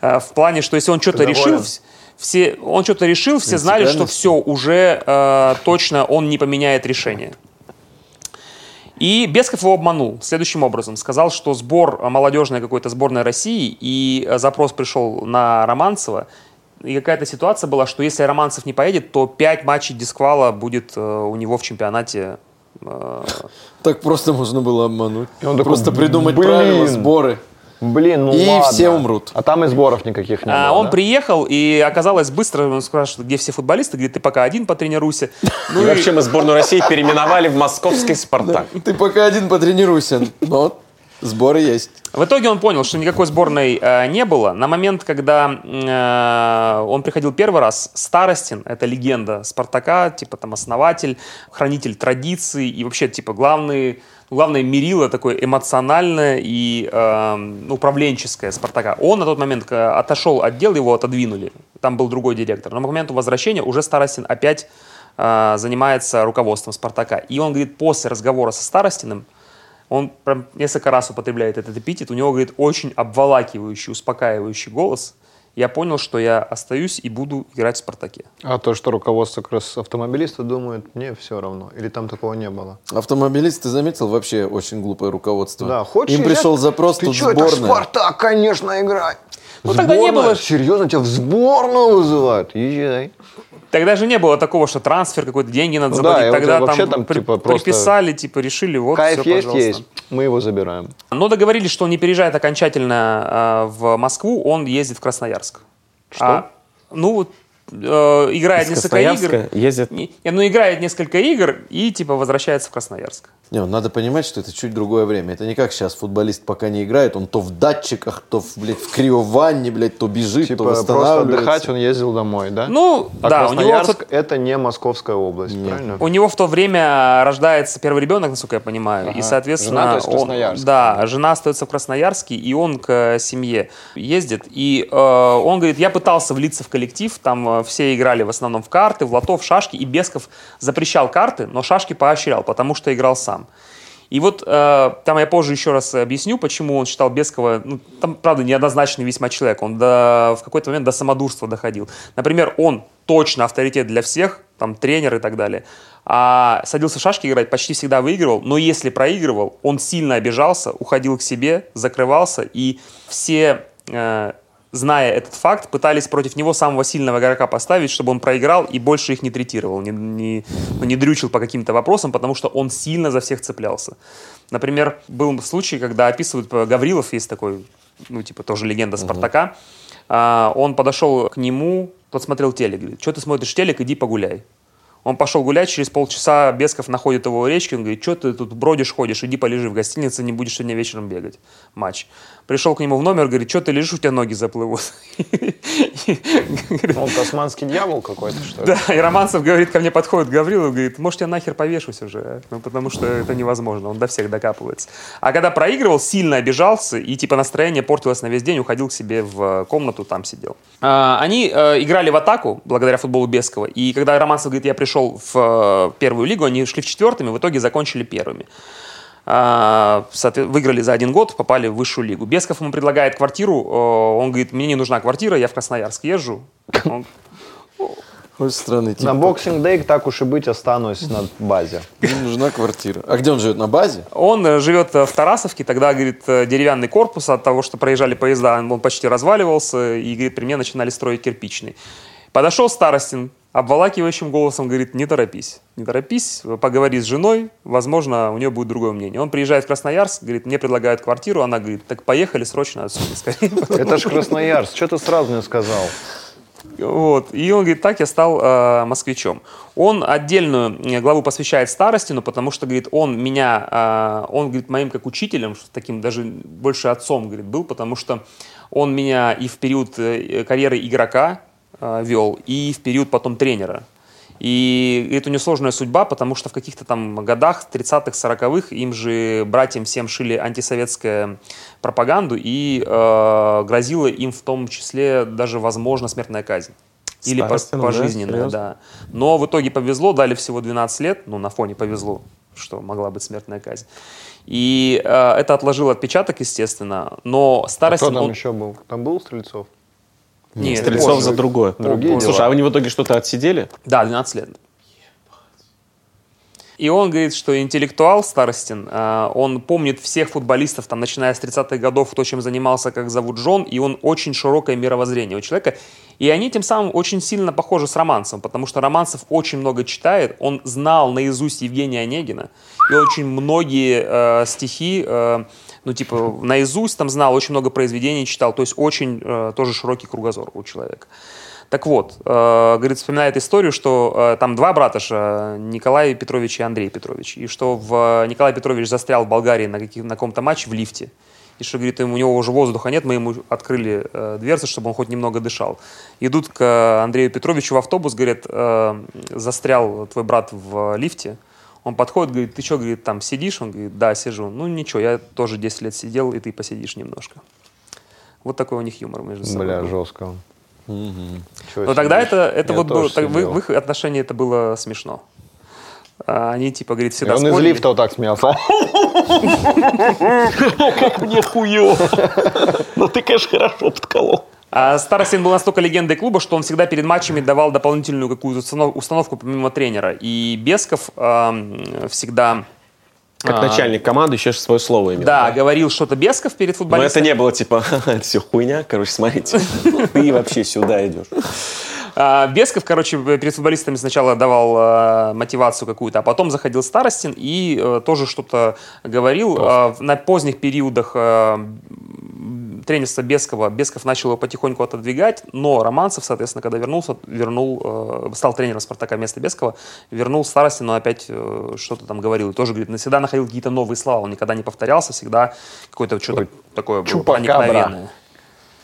Э, В плане, что если он что-то решил, все, он что-то решил, все знали, что все, уже э, точно он не поменяет решение. И Бесков его обманул следующим образом. Сказал, что сбор молодежной какой-то сборной России, и э, запрос пришел на Романцева, и какая-то ситуация была, что если Романцев не поедет, то 5 матчей дисквала будет э, у него в чемпионате. э, Так просто можно было обмануть. И он такой, просто придумать «Блин». правила, сборы. Блин, ну И ладно. все умрут. А там и сборов никаких не А было, он да? приехал, и оказалось быстро, он спрашивает, где все футболисты, говорит, ты пока один потренируйся. Ну и вообще мы сборную России переименовали в московский «Спартак». Ты пока один потренируйся, но сборы есть. В итоге он понял, что никакой сборной э, не было. На момент, когда э, он приходил первый раз, Старостин, это легенда Спартака, типа там основатель, хранитель традиций и вообще типа главный, главное мерило такое эмоциональное и э, управленческое Спартака. Он на тот момент э, отошел от дел, его отодвинули. Там был другой директор. Но к моменту возвращения уже Старостин опять э, занимается руководством Спартака. И он говорит, после разговора со Старостиным, он прям несколько раз употребляет этот эпитет. У него, говорит, очень обволакивающий, успокаивающий голос. Я понял, что я остаюсь и буду играть в «Спартаке». А то, что руководство как раз автомобилиста думает, мне все равно. Или там такого не было? Автомобилист, ты заметил, вообще очень глупое руководство. Да, хочешь Им взять? пришел запрос, Ты тут что, это сборная. Спартак, конечно, играй. Ну, тогда не было Серьезно, тебя в сборную вызывают? Езжай. Тогда же не было такого, что трансфер какой-то, деньги надо Ну да, заплатить. вот Тогда вообще там, там, при- типа, приписали, типа решили, вот Кайф все, есть, пожалуйста. есть. Мы его забираем. Но договорились, что он не переезжает окончательно э, в Москву, он ездит в Красноярск. Что? ну, вот, э, играет Из несколько игр. Ездит. Не, не, ну, играет несколько игр и, типа, возвращается в Красноярск. Не, ну, надо понимать, что это чуть другое время. Это не как сейчас футболист пока не играет, он то в датчиках, то в, блядь, в криованне, блядь, то бежит, Типа то просто восстанавливается. отдыхать он ездил домой, да? Ну, а да, у него, Красноярск это не Московская область, правильно? у него в то время рождается первый ребенок, насколько я понимаю. И, соответственно, Жена, то есть, он- да, жена остается в Красноярске, и он к э, семье ездит. И э, он говорит, я пытался влиться в коллектив, там э, все играли в основном в карты, в лото, в шашки, и Бесков запрещал карты, но шашки поощрял, потому что играл сам. И вот э, там я позже еще раз объясню, почему он считал Бескова, ну, там, правда, неоднозначный весьма человек, он до, в какой-то момент до самодурства доходил. Например, он точно авторитет для всех, там, тренер и так далее, а садился в шашки играть, почти всегда выигрывал, но если проигрывал, он сильно обижался, уходил к себе, закрывался, и все... э, зная этот факт, пытались против него самого сильного игрока поставить, чтобы он проиграл и больше их не третировал, не, не, ну, не дрючил по каким-то вопросам, потому что он сильно за всех цеплялся. Например, был случай, когда описывают, э, Гаврилов есть такой, ну, типа, тоже легенда Спартака, А, он подошел к нему, тот смотрел телек, говорит, что ты смотришь телек, иди погуляй. Он пошел гулять, через полчаса Бесков находит его у речки, он говорит, что ты тут бродишь, ходишь, иди полежи в гостинице, не будешь сегодня вечером бегать. Матч. Пришел к нему в номер, говорит, что ты лежишь, у тебя ноги заплывут. Он тасманский дьявол какой-то, что ли? да, и Романцев говорит, ко мне подходит Гаврилов, говорит, может, я нахер повешусь уже, а?» ну, потому что это невозможно, он до всех докапывается. А когда проигрывал, сильно обижался, и типа настроение портилось на весь день, уходил к себе в комнату, там сидел. А, они э, играли в атаку, благодаря футболу Бескова, и когда Романцев говорит, я пришел в э, первую лигу, они шли в четвертыми, в итоге закончили первыми. А, выиграли за один год, попали в высшую лигу. Бесков ему предлагает квартиру, э, он говорит, мне не нужна квартира, я в Красноярск езжу. Он- Очень странный тип. На боксинг дэй так уж и быть останусь на базе. Ему нужна квартира. А где он живет? На базе? Он э, живет э, в Тарасовке, тогда, говорит, деревянный корпус от того, что проезжали поезда, он почти разваливался, и, говорит, при мне начинали строить кирпичный. Подошел Старостин, обволакивающим голосом говорит, не торопись, не торопись, поговори с женой, возможно, у нее будет другое мнение. Он приезжает в Красноярск, говорит, мне предлагают квартиру, она говорит, так поехали срочно отсюда, скорее. Это ж Красноярск, что ты сразу не сказал? Вот. И он говорит, так я стал э, москвичом. Он отдельную э, главу посвящает Старостину, потому что, говорит, он меня, э, он, говорит, моим как учителем, таким даже больше отцом, говорит, был, потому что он меня и в период э, карьеры игрока вел, и в период потом тренера. И это у него сложная судьба, потому что в каких-то там годах, 30-х, 40-х, им же, братьям всем шили антисоветскую пропаганду, и э, грозила им в том числе даже, возможно, смертная казнь. Или да? пожизненная, Серьезно? да. Но в итоге повезло, дали всего 12 лет, ну, на фоне повезло, что могла быть смертная казнь. И э, это отложило отпечаток, естественно, но Кто Старостин... там он- еще был? Там был Стрельцов? Нет, Стрельцов позже. за другое. Другие Слушай, дела. а они в итоге что-то отсидели? Да, 12 лет. И он говорит, что интеллектуал Старостин, э, он помнит всех футболистов, там, начиная с 30-х годов, кто чем занимался, как зовут Джон, и он очень широкое мировоззрение у человека. И они тем самым очень сильно похожи с Романцем, потому что Романцев очень много читает, он знал наизусть Евгения Онегина, и очень многие э, стихи, э, ну, типа, наизусть там знал, очень много произведений читал, то есть очень э, тоже широкий кругозор у человека. Так вот, э, говорит, вспоминает историю, что э, там два брата же, Николай Петрович и Андрей Петрович, и что в, э, Николай Петрович застрял в Болгарии на, каких, на каком-то матче в лифте, и что, говорит, у него уже воздуха нет, мы ему открыли э, дверцы, чтобы он хоть немного дышал. Идут к Андрею Петровичу в автобус, говорят, э, застрял твой брат в лифте, он подходит, говорит, ты что, говорит, там сидишь? Он говорит, да, сижу. Ну ничего, я тоже 10 лет сидел, и ты посидишь немножко. Вот такой у них юмор между собой. Бля, был. жестко. Чего Но тогда это, это Я вот было, так, в, в их отношении это было смешно. А, Они типа, говорит, И всегда он из спорили. лифта вот так смеялся. Мне хуё. Ну ты, конечно, хорошо подколол. А Старостин был настолько легендой клуба, что он всегда перед матчами давал дополнительную какую-то установ- установку помимо тренера. И Бесков эм, всегда... Как а, начальник команды еще свое слово имел. Да, говорил что-то Бесков перед Но это футболистом. не было типа, «Ха-ха, это все хуйня, короче, смотрите, ты вообще сюда идешь. А, Бесков, короче, перед футболистами сначала давал э, мотивацию какую-то, а потом заходил Старостин и э, тоже что-то говорил. На поздних периодах м, тренерства Бескова, Бесков начал его потихоньку отодвигать, но Романцев, соответственно, когда вернулся, вернул, э, стал тренером Спартака вместо Бескова, вернул Старостину, опять э, что-то там говорил. И тоже, говорит, всегда находил какие-то новые слова, он никогда не повторялся, всегда какое-то что-то такое было чупакабра. проникновенное.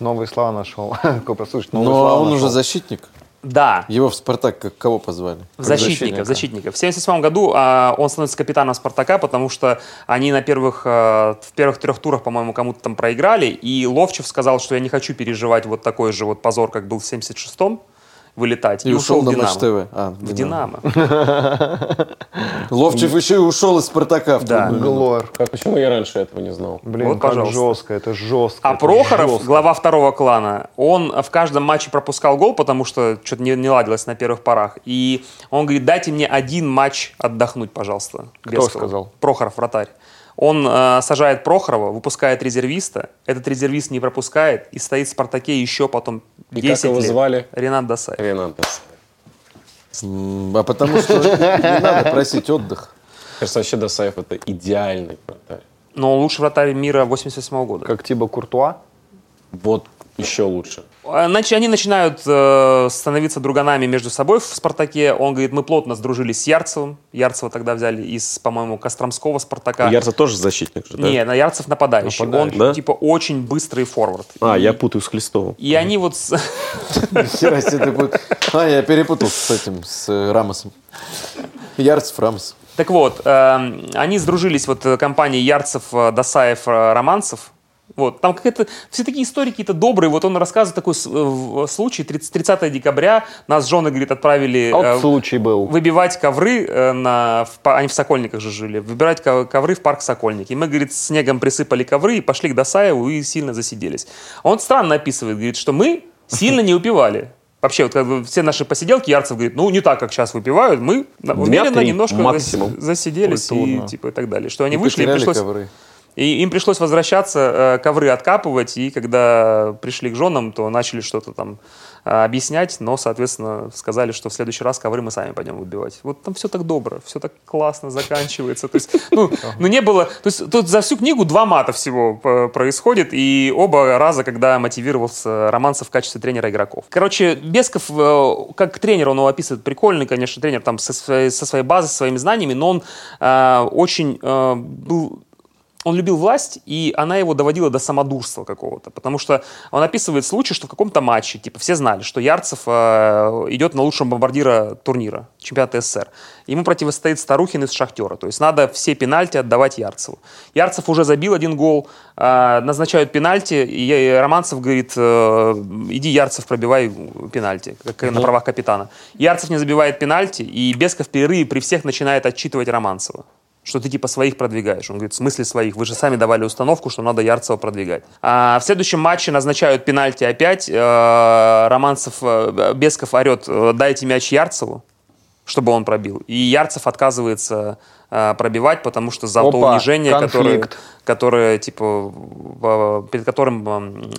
Новые слова нашел. Послушайте, новые Ну, а слова он уже нашел. защитник. Да, Его в «Спартак» как кого позвали? Защитников, защитников. В 1977 году а, он становится капитаном «Спартака», потому что они на первых, а, в первых трех турах, по-моему, кому-то там проиграли, и Ловчев сказал, что я не хочу переживать вот такой же вот позор, как был в 76-м, вылетать, и, И ушел ушел в на «Динамо». ТВ. А, В «Динамо». Ловчев еще и ушел из «Спартака». в Да. Глор. Как, почему я раньше этого не знал? Блин, Вот, как пожалуйста. жестко, это жестко. А это Прохоров, жестко. глава второго клана, он в каждом матче пропускал гол, потому что что-то не, не ладилось на первых порах. И он говорит, дайте мне один матч отдохнуть, пожалуйста. Кто Бескову». сказал? Прохоров, вратарь. Он э, сажает Прохорова, выпускает резервиста, этот резервист не пропускает и стоит в «Спартаке» еще потом И 10 как его лет. звали? Ренат Досаев. Ренат Досаев. А потому что не надо просить отдых. Кажется, вообще Досаев это идеальный вратарь. Но лучший вратарь мира 88 года. Как типа Куртуа. Вот еще лучше. А, Значит, они начинают э, становиться друганами между собой в «Спартаке». Он говорит, мы плотно сдружились с Ярцевым. Ярцева тогда взяли из, по-моему, Костромского «Спартака». Ярца тоже защитник же, да? Не, на Ярцев нападающий. Нападающий, он, да? типа, очень быстрый форвард. А, И- я путаю с Хлестовым. И они вот... А, я перепутал с этим, с э, Рамосом. Ярцев, Рамос. Так вот, эм, они сдружились, вот э, компания Ярцев, Досаев, Романцев. Вот, там какая-то, все такие истории какие-то добрые. Вот он рассказывает такой э, в- случай, 30, 30 декабря нас с женой, говорит, отправили А вот э, случай был. выбивать ковры э, на... в они в Сокольниках же жили. Выбирать ко- ковры в парк Сокольники. И мы, говорит, снегом присыпали ковры и пошли к Досаеву и сильно засиделись. Он странно описывает, говорит, что мы сильно не упивали. Вообще, вот как бы все наши посиделки, Ярцев говорит, ну, не так, как сейчас выпивают, мы Дня умеренно немножко максимум. засиделись и, типа, и так далее. Что они И вышли, и пришлось, ковры. И им пришлось возвращаться, э, ковры откапывать, и когда пришли к женам, то начали что-то там э, объяснять, но, соответственно, сказали, что в следующий раз ковры мы сами пойдем выбивать. Вот там все так добро, все так классно заканчивается. То есть, ну, ну не было... То есть тут за всю книгу два мата всего э, происходит, и оба раза, когда мотивировался Романцев в качестве тренера игроков. Короче, Бесков, как тренер, он его описывает прикольный, конечно, тренер там со своей, со своей базой, со своими знаниями, но он э, очень э, был он любил власть, и она его доводила до самодурства какого-то. Потому что он описывает случай, что в каком-то матче, типа, все знали, что Ярцев э, идет на лучшего бомбардира турнира, чемпионата СССР. Ему противостоит Старухин из Шахтера. То есть надо все пенальти отдавать Ярцеву. Ярцев уже забил один гол, э, назначают пенальти, и Романцев говорит, э, иди, Ярцев, пробивай пенальти, как на правах капитана. Ярцев не забивает пенальти, и Бесков в перерыве при всех начинает отчитывать Романцева что ты типа своих продвигаешь. Он говорит, в смысле своих? Вы же сами давали установку, что надо Ярцева продвигать. А в следующем матче назначают пенальти опять. Э, Романцев, э, Бесков орет, э, дайте мяч Ярцеву, чтобы он пробил. И Ярцев отказывается пробивать, потому что за то Опа, унижение, которое, конфликт. которое, типа, перед которым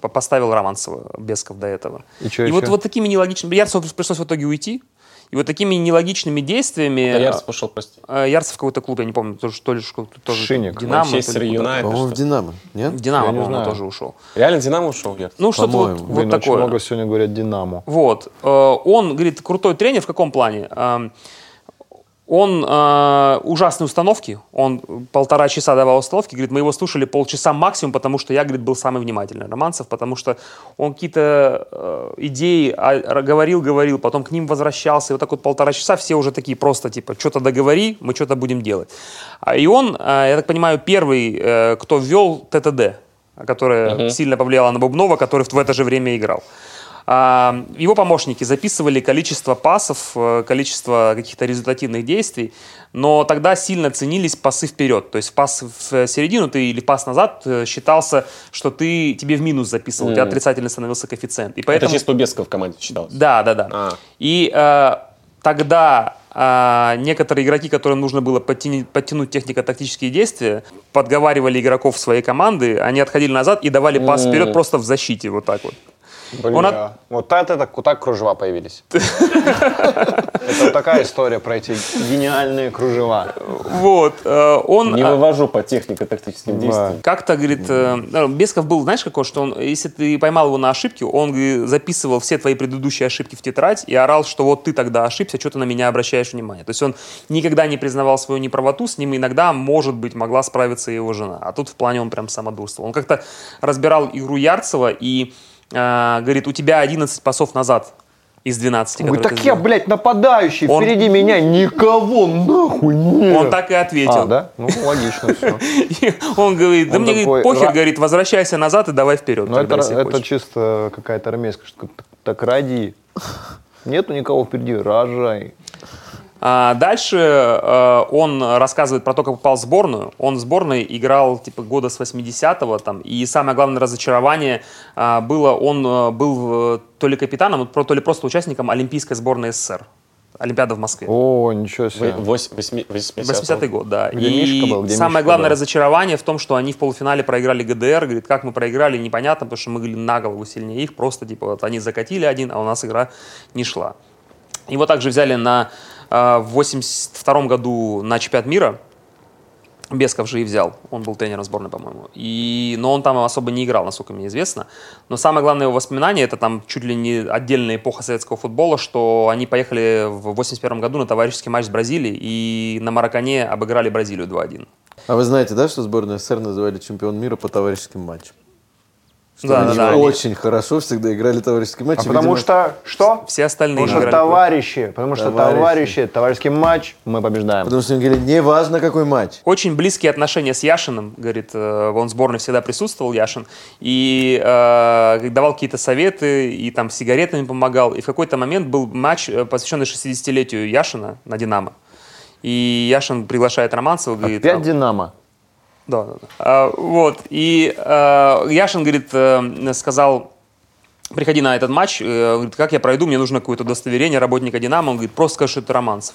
поставил Романцева Бесков до этого. И чё и вот, вот такими нелогичными... Ярцеву пришлось в итоге уйти. И вот такими нелогичными действиями... А Ярцев пошел, прости. Э, Ярцев какой-то клуб, я не помню, тоже, то ли тоже Шинник. Динамо, Манчестер. Юнайтед. По-моему, в? Динамо, нет? В Динамо, Я не по-моему, знаю. тоже ушел. Реально Динамо ушел, Ярцев? Ну, что-то вот, вот Блин, очень такое. много сегодня говорят Динамо. Вот. Э, Он, говорит, крутой тренер в каком плане? Он э, ужасные установки. Он полтора часа давал установки. Говорит, мы его слушали полчаса максимум, потому что я, говорит, был самый внимательный. Романцев, потому что он какие-то э, идеи а, говорил, говорил, потом к ним возвращался. И вот так вот полтора часа все уже такие просто, типа, что-то договори, мы что-то будем делать. А, И он, э, я так понимаю, первый, э, кто ввел ТТД, которая сильно повлияла на Бубнова, который в это же время играл. А, Его помощники записывали количество пасов, э, количество каких-то результативных действий, но тогда сильно ценились пасы вперед. То есть пас в середину ты или пас назад э, считался, что ты тебе в минус записывал, у тебя отрицательный становился коэффициент. И Это поэтому... чисто у Бескова в команде считалось. Да, да, да. А. И э, тогда э, некоторые игроки, которым нужно было подтяни- подтянуть технико-тактические действия, подговаривали игроков своей команды, они отходили назад и давали пас вперед просто в защите, вот так вот. Бля, Он от- вот это так, вот так кружева появились. Это вот такая история про эти гениальные кружева. Вот. э, он... Не а, вывожу по технико-тактическим действиям. Как-то, говорит, э, э, Бесков был, знаешь, какой, что он, если ты поймал его на ошибке, он записывал все твои предыдущие ошибки в тетрадь и орал, что вот ты тогда ошибся, что ты на меня обращаешь внимание. То есть он никогда не признавал свою неправоту, с ним иногда, может быть, могла справиться его жена. А тут в плане он прям самодурствовал. Он как-то разбирал игру Ярцева и э, говорит, у тебя 11 пасов назад из 12, Ой, так я, сделал». блядь, нападающий, Он- впереди меня никого, нахуй, нет. Он так и ответил. А, да? Ну, логично все. Он говорит, да мне похер, «Ра- говорит, возвращайся назад и давай вперед. Ну, это, если это хочешь». чисто какая-то армейская штука. Так ради. Нету никого впереди, рожай. А дальше э, он рассказывает про то, как попал в сборную. Он в сборной играл типа года с 80-го там, и самое главное разочарование а, было, он э, был э, то ли капитаном, то ли просто участником Олимпийской сборной СССР. Олимпиада в Москве. О, ничего себе. Вось- восьми- 80-й 80-й год, да. Где и Мишка был, где самое Мишка главное был. разочарование в том, что они в полуфинале проиграли ГДР. Говорит, как мы проиграли, непонятно, потому что мы были на голову сильнее их. Просто, типа, вот они закатили один, а у нас игра не шла. Его также взяли на, э, в 82 году на чемпионат мира. Бесков же и взял. Он был тренером сборной, по-моему. И, но он там особо не играл, насколько мне известно. Но самое главное его воспоминание, это там чуть ли не отдельная эпоха советского футбола, что они поехали в 81 году на товарищеский матч с Бразилией и на Маракане обыграли Бразилию 2-1. А вы знаете, да, что сборную СССР называли чемпион мира по товарищеским матчам? Что Да, они да, да, они- очень хорошо всегда играли товарищеские матчи. А потому видимо, что что? Все остальные Потому что играли. товарищи, потому что Товарищи. товарищи, товарищеский матч, мы побеждаем. Потому что они говорили, не важно какой матч. Очень близкие отношения с Яшиным, говорит, э, он в сборной всегда присутствовал, Яшин, и э, давал какие-то советы, и там сигаретами помогал. И в какой-то момент был матч, э, посвященный 60-летию Яшина на «Динамо». И Яшин приглашает Романцева, говорит... Опять а, Динамо. Да, да, да. А, вот. И э, Яшин, говорит, э, сказал, приходи на этот матч, э, говорит, как я пройду, мне нужно какое-то удостоверение работника «Динамо». Он говорит, просто скажи, что это Романцев.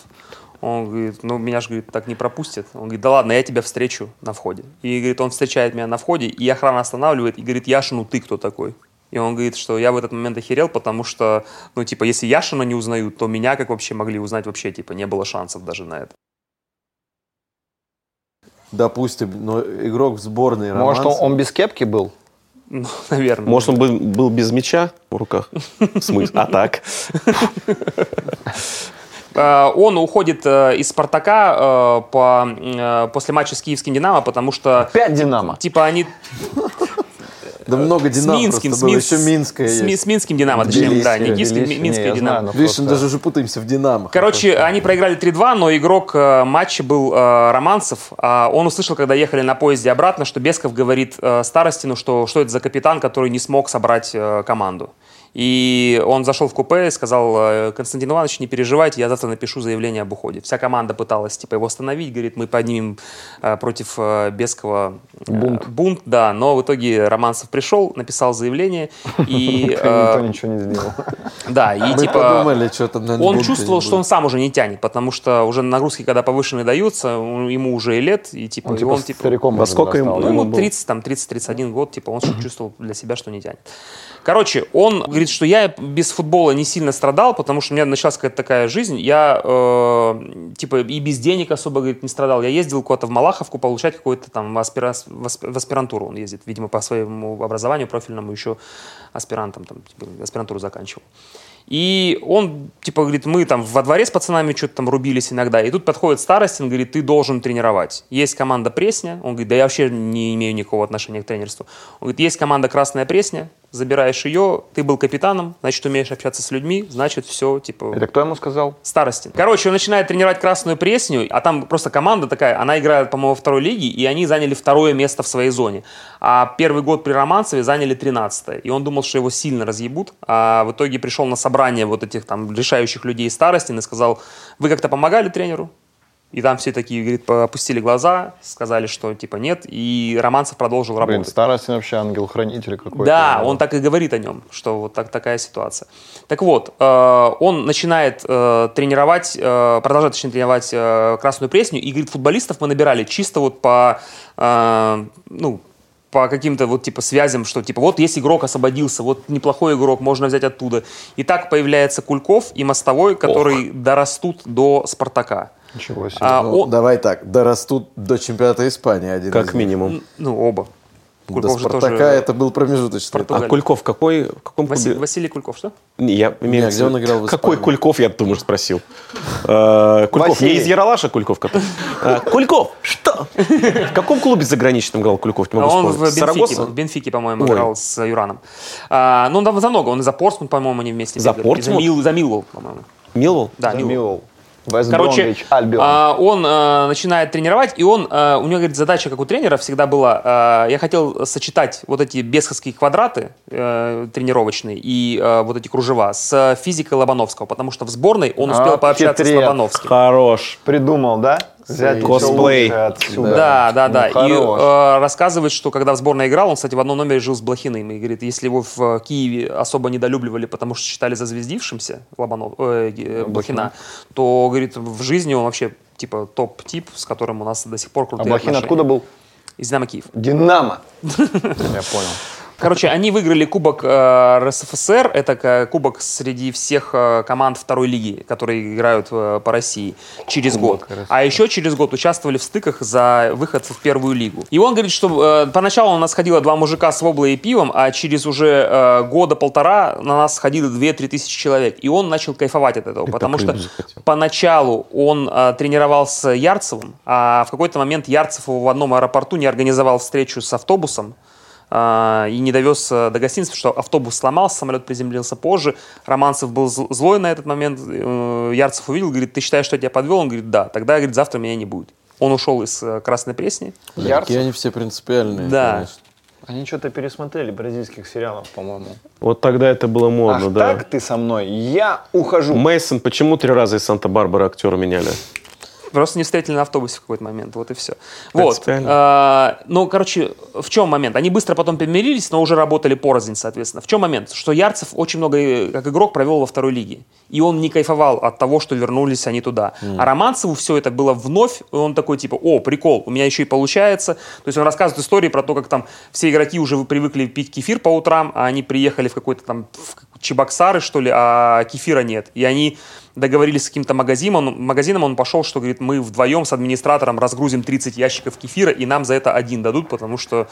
Он говорит, ну, меня же, говорит, так не пропустят. Он говорит, да ладно, я тебя встречу на входе. И, говорит, он встречает меня на входе, и охрана останавливает, и говорит, Яшину, ты кто такой? И он говорит, что я в этот момент охерел, потому что, ну, типа, если Яшина не узнают, то меня как вообще могли узнать вообще, типа, не было шансов даже на это. Допустим, но игрок в сборной Может, он, Романцев- он без кепки был? Ну, наверное. Может, он был, был без мяча в руках? В смысле? А так? Э, Он уходит э, из «Спартака» э, по, после матча с киевским «Динамо», потому что, Опять Динамо. типа, они Да много с Динамо Минским, просто с, было, Мин- еще Минское с, есть. с Минским «Динамо», точнее, да, не киевским, Минское «Динамо». знаю, Видишь, просто- даже уже путаемся в Динамо. Короче, они проиграли 3-2, но игрок э, матча был э, Романцев. А он услышал, когда ехали на поезде обратно, что Бесков говорит э, Старостину, что, что это за капитан, который не смог собрать э, команду. И он зашел в купе и сказал, э, Константин Иванович, не переживайте, я завтра напишу заявление об уходе. Вся команда пыталась типа его остановить, говорит, мы поднимем э, против э, Бескова э, Бунт. бунт, да. Но в итоге Романцев пришел, написал заявление и Никто ничего не сделал. да и Мы типа он чувствовал, что он сам уже не тянет, потому что уже нагрузки, когда повышенные даются, ему уже и лет, и типа, Он типа типа, стариком сколько ему- ну, ему был? 30, там, 30-31 год, типа, он чувствовал для себя, что не тянет. Короче, он говорит, что я без футбола не сильно страдал, потому что у меня началась какая-то такая жизнь, я, э, типа, и без денег особо, говорит, не страдал. Я ездил куда-то в Малаховку получать какую-то там аспира- в асп- в аспирантуру он ездит, видимо, по своему образованию профильному еще аспирантом, там, типа, аспирантуру заканчивал. И он, типа, говорит, мы там во дворе с пацанами что-то там рубились иногда. И тут подходит Старостин, говорит, ты должен тренировать. Есть команда Пресня. Он говорит, да я вообще не имею никакого отношения к тренерству. Он говорит, есть команда Красная Пресня. Забираешь ее, ты был капитаном, значит, умеешь общаться с людьми, значит, все, типа, Это кто ему сказал? Старостин. Короче, он начинает тренировать Красную Пресню, а там просто команда такая, она играет, по-моему, во второй лиге, и они заняли второе место в своей зоне. А первый год при Романцеве заняли 13 И он думал, что его сильно разъебут, а в итоге пришел на собрание вот этих там решающих людей Старостин и сказал, вы как-то помогали тренеру? И там все такие, говорит, опустили глаза, сказали, что типа нет, и Романцев продолжил Блин, работать. старостин вообще ангел-хранитель какой-то. Да, он так и говорит о нем, что вот так, такая ситуация. Так вот, э, он начинает э, тренировать, э, продолжает точнее, тренировать э, красную пресню, и говорит, футболистов мы набирали чисто вот по, э, ну, по каким-то вот типа связям, что типа вот есть игрок освободился, вот неплохой игрок, можно взять оттуда. И так появляется Кульков и Мостовой, которые дорастут до Спартака. Ничего себе. А, Ну, он- Давай так, дорастут до чемпионата Испании один Как минимум. ну, оба. До Кульков же Спартака тоже- это был промежуточный. Португалия. А. Кульков какой? В каком Василий, клубе? Василий Кульков, что? Не, Я имею в где он виду, играл в Какой Испании? Кульков, я думаю, спросил. Э, Кульков, не из Яралаша Кульков который? Э, Кульков, что? В каком клубе заграничном играл Кульков? Не могу он в. Бенфике, Бенфике, по-моему, играл с Юраном. А, ну, он там за много. Он и за Портсмут, по-моему, они вместе За Портсмут? За, Мил, за Милвол, по-моему. Милвол? Да, Милвол. Вест Короче, Бромвич, Альбион. а, он а, начинает тренировать, и он, а, у него, говорит, задача, как у тренера, всегда была, а, я хотел сочетать вот эти бесховские квадраты э, тренировочные и а, вот эти кружева с физикой Лобановского, потому что в сборной он успел А, пообщаться хитрец. с Лобановским. Хорош. Придумал, да? Взять Косплей. отсюда. Да, да, да. Ну, И э, рассказывает, что когда в сборной играл, он, кстати, в одном номере жил с Блохиным. И говорит, если его в э, Киеве особо недолюбливали, потому что считали зазвездившимся Лобанов, э, э, Блохина, то, говорит, в жизни он вообще типа топ-тип, с которым у нас до сих пор А крутые Блохин отношения. откуда был? Из Динамо Киев. Динамо. Я понял. Короче, они выиграли Кубок э, РСФСР. Это к- кубок среди всех э, команд второй лиги, которые играют э, по России через Кубок год. РСФСР. А еще через год участвовали в стыках за выход в первую лигу. И он говорит, что э, поначалу у нас ходило два мужика с воблой и пивом, а через уже э, года полтора на нас ходило 2-3 тысячи человек. И он начал кайфовать от этого, потому что поначалу он э, тренировался Ярцевым, а в какой-то момент Ярцев его в одном аэропорту не организовал встречу с автобусом, а, и не довез э, до гостиницы, потому что автобус сломался, самолет приземлился позже. Романцев был зл- злой на этот момент. э, Ярцев увидел, говорит, ты считаешь, что я тебя подвел? Он говорит, да. Тогда, говорит, завтра меня не будет. Он ушел из э, Красной Пресни. Бля, Какие они все принципиальные, Да. конечно. Они что-то пересмотрели бразильских сериалов, по-моему. Вот тогда это было модно, Ах, да. так ты со мной, я ухожу. Мейсон, почему три раза из Санта-Барбары актера меняли? Просто не встретили на автобусе в какой-то момент, вот и все. Вот. А, ну, короче, в чем момент? Они быстро потом помирились, но уже работали порознь, соответственно. В чем момент? Что Ярцев очень много, э, как игрок, провел во второй лиге. И он не кайфовал от того, что вернулись они туда. А Романцеву все это было вновь, и он такой, типа, о, прикол, у меня еще и получается. То есть он рассказывает истории про то, как там все игроки уже привыкли пить кефир по утрам, а они приехали в какой-то там в Чебоксары, что ли, а кефира нет. И они договорились с каким-то магазином, магазином, он пошел, что говорит, мы вдвоем с администратором разгрузим 30 ящиков кефира, и нам за это один дадут, потому что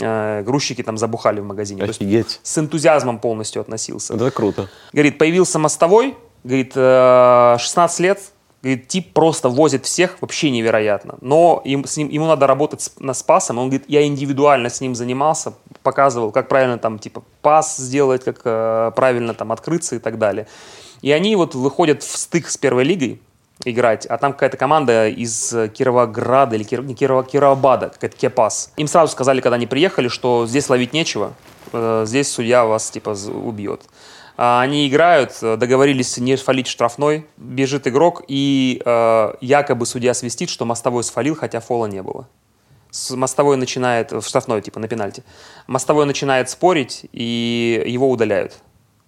э, грузчики там забухали в магазине. То есть Офигеть. с энтузиазмом полностью относился. Это круто. Говорит, появился мостовой, говорит, э, 16 лет, говорит, тип просто возит всех, вообще невероятно. Но им, с ним, ему надо работать с, на спасом. Он говорит, я индивидуально с ним занимался, показывал, как правильно там, типа, пас сделать, как э, правильно там открыться и так далее. И они вот выходят в стык с первой лигой играть, а там какая-то команда из Кировограда или Кир- не Кирова, Кировабада, какая-то Кепас. Им сразу сказали, когда они приехали, что здесь ловить нечего, э, здесь судья вас типа убьет. А Они играют, э, договорились не фалить штрафной, бежит игрок, и э, якобы судья свистит, что мостовой сфалил, хотя фола не было. С- Мостовой начинает, в штрафной, типа на пенальти. Мостовой начинает спорить, и его удаляют,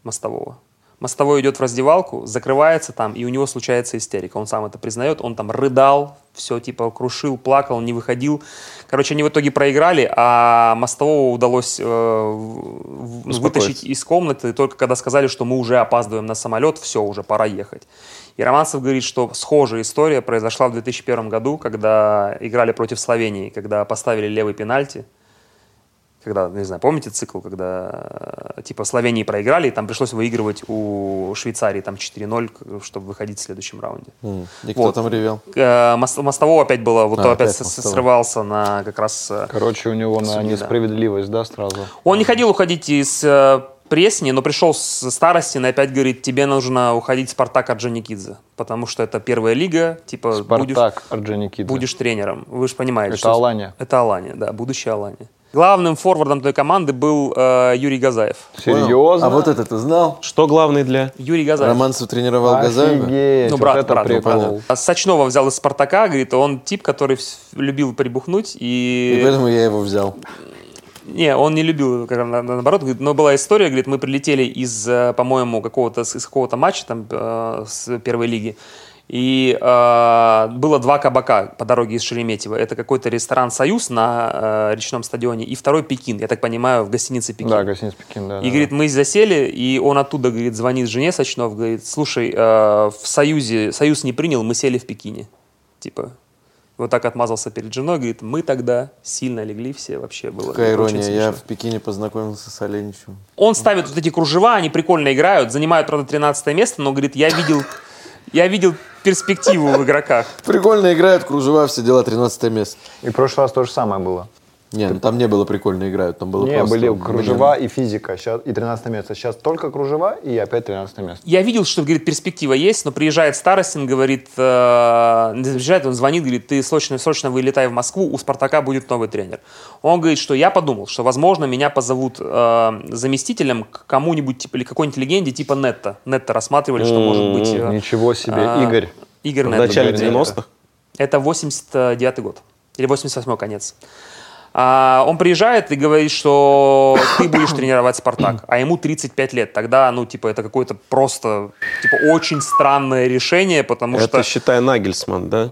мостового. Мостовой идет в раздевалку, закрывается там, и у него случается истерика. Он сам это признает, он там рыдал, все типа крушил, плакал, не выходил. Короче, они в итоге проиграли, а Мостового удалось э, вытащить из комнаты, только когда сказали, что мы уже опаздываем на самолет, все, уже пора ехать. И Романцев говорит, что схожая история произошла в 2001 году, когда играли против Словении, когда поставили левый пенальти. Когда, не знаю, помните цикл, когда э, типа Словении проиграли, и там пришлось выигрывать у Швейцарии там 4-0, к- чтобы выходить в следующем раунде. М, И кто Вот. там ревел? Э, Мост- Мостового опять было, вот А, то опять опять Мостовой. срывался на как раз... э, Короче, у него на несправедливость, да, сразу? Он не хотел уходить из Пресни, но пришел с старости и опять говорит, тебе нужно уходить в Спартак Орджоникидзе, потому что это первая лига, типа будешь, Спартак, Орджоникидзе. будешь тренером. Вы же понимаете. Это что- Алания. Это Алания, да, будущая Алания. Главным форвардом той команды был э, Юрий Газаев. Серьезно? А вот это ты знал? Что главный для... Юрий Газаев. Романцев тренировал Газаева? Офигеть, Ну, вот брат, это брат, ну, прикол. брат. А Сочнова взял из Спартака, говорит, он тип, который любил прибухнуть И и... поэтому я его взял. Не, он не любил, как, на- наоборот, говорит, но была история, говорит, мы прилетели из, э, по-моему, какого-то, с- из какого-то матча там э, с первой лиги, и э, было два кабака по дороге из Шереметьево. Это какой-то ресторан «Союз» на э, речном стадионе, и второй «Пекин», я так понимаю, в гостинице «Пекин». Да, гостиница Пекин, да. И, да, говорит, мы засели, и он оттуда, говорит, звонит жене Сочнов, говорит, слушай, э, в Союзе, Союз не принял, мы сели в Пекине. Типа, вот так отмазался перед женой, говорит, мы тогда сильно легли все, вообще было Какая ирония, я смешно. в Пекине познакомился с Оленичем. Он ставит вот эти кружева, они прикольно играют, занимают, правда, 13 место, но, говорит, я видел, я видел перспективу в игроках. Прикольно играют, кружева, все дела, 13 место. И в прошлый раз то же самое было. Не, ну там не было прикольно играют, там было Не, просто... были кружева и физика, щас, и 13 место. Сейчас только кружева и опять 13 место. Я видел, что, говорит, перспектива есть, но приезжает Старостин, говорит, э, не приезжает, он звонит, говорит, ты срочно, срочно вылетай в Москву, у Спартака будет новый тренер. Он говорит, что я подумал, что, возможно, меня позовут э, заместителем к кому-нибудь, типа, или какой-нибудь легенде, типа Нетта. Нетта рассматривали, что может быть... э, Ничего себе, а, Игорь. Игорь В начале будет тренером. 90-х? Это 89 год. Или 88 конец. А, он приезжает и говорит, что ты будешь тренировать «Спартак», а ему 35 лет. Тогда, ну, типа, это какое-то просто, типа, очень странное решение, потому Это, что... считай, Нагельсман, да?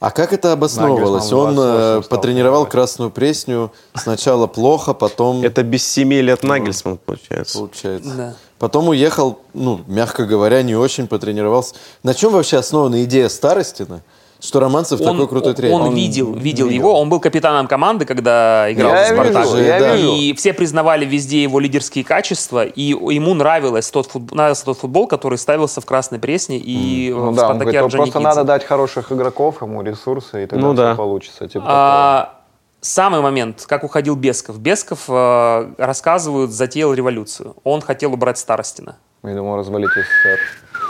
А как это обосновывалось? Нагельсман Он 28 э, потренировал. Красную Пресню, сначала плохо, потом Это без семи лет Нагельсман, получается. получается. Да. Потом уехал, ну, мягко говоря, не очень потренировался. На чем вообще основана идея Старостина, что Романцев такой крутой тренер? Он, видел, видел его, он был капитаном команды, когда играл Я за «Спартак». вижу, я Да. вижу. И все признавали везде его лидерские качества, и ему нравилось тот футбол, нравился тот футбол, который ставился в Красной Пресне и Ну в да, он «Спартаке» говорит, просто надо дать хороших игроков, ему ресурсы, и тогда Ну все да. получится. Типа А, самый момент, как уходил Бесков. Бесков, э, рассказывают, затеял революцию. Он хотел убрать Старостина. Я думал, развалить СССР.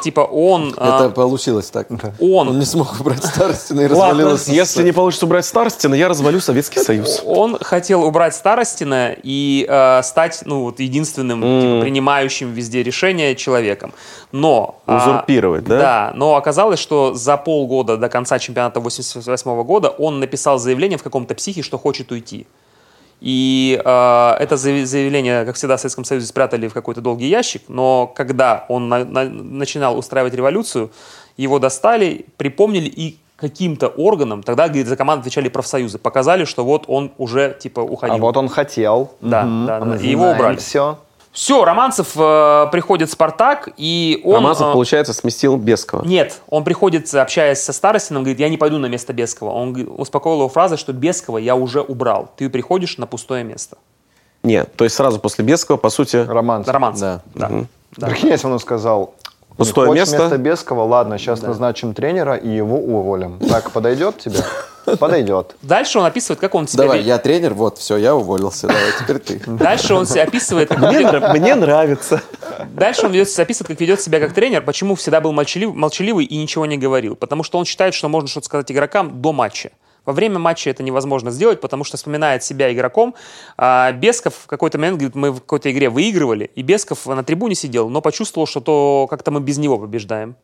Типа он... э, Это получилось так. он Он не смог убрать Старостина и Ладно, развалилось. если не получится убрать Старостина, я развалю Советский Союз. Он хотел убрать Старостина и э, стать ну, вот, единственным типа, принимающим везде решения человеком. Но... а, Узурпировать, да? Да, но оказалось, что за полгода до конца чемпионата 88 года он написал заявление в каком-то психе, что хочет уйти. И э, это заяв- заявление, как всегда, в Советском Союзе спрятали в какой-то долгий ящик, но когда он на- на- начинал устраивать революцию, его достали, припомнили и каким-то органам, тогда, говорит, за команду отвечали профсоюзы, показали, что вот он уже, типа, уходил. А вот он хотел. Да, да, да. И его убрали. Все. Все, Романцев э, приходит в «Спартак», и он... Романцев, э, получается, сместил Бескова. Нет, он приходит, общаясь со Старостином, говорит, я не пойду на место Бескова. Он успокоил его фразой, что Бескова я уже убрал. Ты приходишь на пустое место. Нет, то есть сразу после Бескова, по сути, Роман. Романцев. Да. Да. Да. Прикинь, если он сказал, Пустое «Не хочешь место?» вместо Бескова, ладно, сейчас назначим тренера и его уволим. Так, подойдет тебе? Подойдет. Дальше он описывает, как он себя... Давай, ве- я тренер, вот, все, я уволился. Давай, теперь ты. Дальше он себя описывает, как мне, нрав- мне нравится. Дальше он ведет, описывает, как ведет себя как тренер, почему всегда был молчалив- молчаливый и ничего не говорил. Потому что он считает, что можно что-то сказать игрокам до матча. Во время матча это невозможно сделать, потому что вспоминает себя игроком. А Бесков в какой-то момент говорит, мы в какой-то игре выигрывали, и Бесков на трибуне сидел, но почувствовал, что то как-то мы без него побеждаем.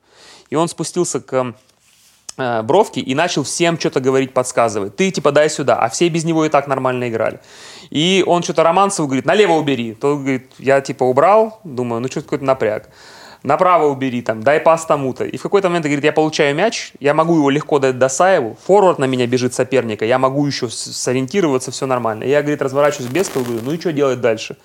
И он спустился к бровки и начал всем что-то говорить, подсказывать. Ты типа дай сюда, а все без него и так нормально играли. И он что-то Романцеву говорит, налево убери. Тот говорит, я типа убрал, думаю, ну что какой-то напряг. Направо убери, там, дай пас тому-то. И в какой-то момент говорит, я получаю мяч, я могу его легко дать Досаеву, форвард на меня бежит соперника, я могу еще сориентироваться, все нормально. И я, говорит, разворачиваюсь без говорю, ну и что делать дальше?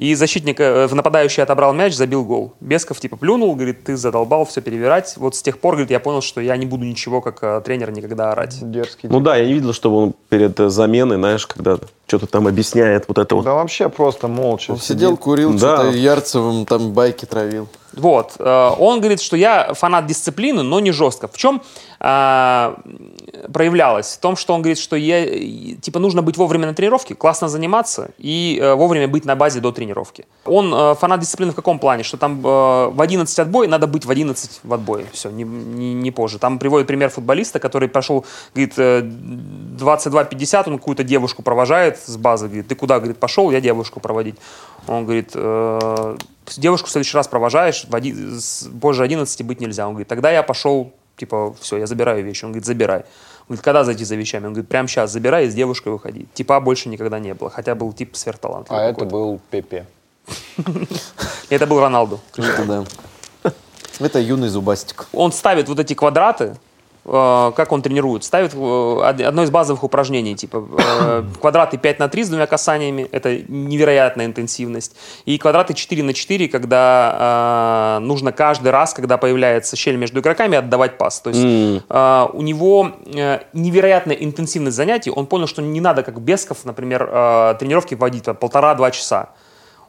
И защитник, э, нападающий отобрал мяч, забил гол. Бесков типа плюнул, говорит, ты задолбал все перевирать. Вот с тех пор, говорит, я понял, что я не буду ничего как э, тренер никогда орать. Дерзкий. Ну да, я не видел, чтобы он перед э, заменой, знаешь, когда что-то там объясняет вот это вот. Да вообще просто молча. Он сидел, курил, Да. что-то Ярцевым там байки травил. Вот. э, Он говорит, что я фанат дисциплины, но не жестко. В чем а, проявлялось? В том, что он говорит, что я, типа нужно быть вовремя на тренировке, классно заниматься и э, вовремя быть на базе до тренировки. Он э, фанат дисциплины в каком плане? Что там э, в 11 отбой, надо быть в 11 в отбое. Все, не, не- не позже. Там приводит пример футболиста, который прошел, говорит, э, 22.50, он какую-то девушку провожает с базы, говорит, ты куда, говорит, пошел, я девушку проводить. Он говорит, «Э, девушку в следующий раз провожаешь, в оди- с- позже 11 быть нельзя. Он говорит, тогда я пошел, типа, все, я забираю вещи. Он говорит, забирай. Он говорит, когда зайти за вещами? Он говорит, прямо сейчас забирай и с девушкой выходи. Типа больше никогда не было, хотя был тип сверхталантливый А это был Пепе. Это был Роналду. Это да. Это юный зубастик. Он ставит вот эти квадраты, как он тренирует, ставит э, од- одно из базовых упражнений, типа э, квадраты 5 на 3 с двумя касаниями, это невероятная интенсивность, и квадраты 4 на 4, когда э, нужно каждый раз, когда появляется щель между игроками, отдавать пас. То есть э, у него э, невероятная интенсивность занятий, он понял, что не надо, как Бесков, например, э, тренировки вводить по полтора-два часа.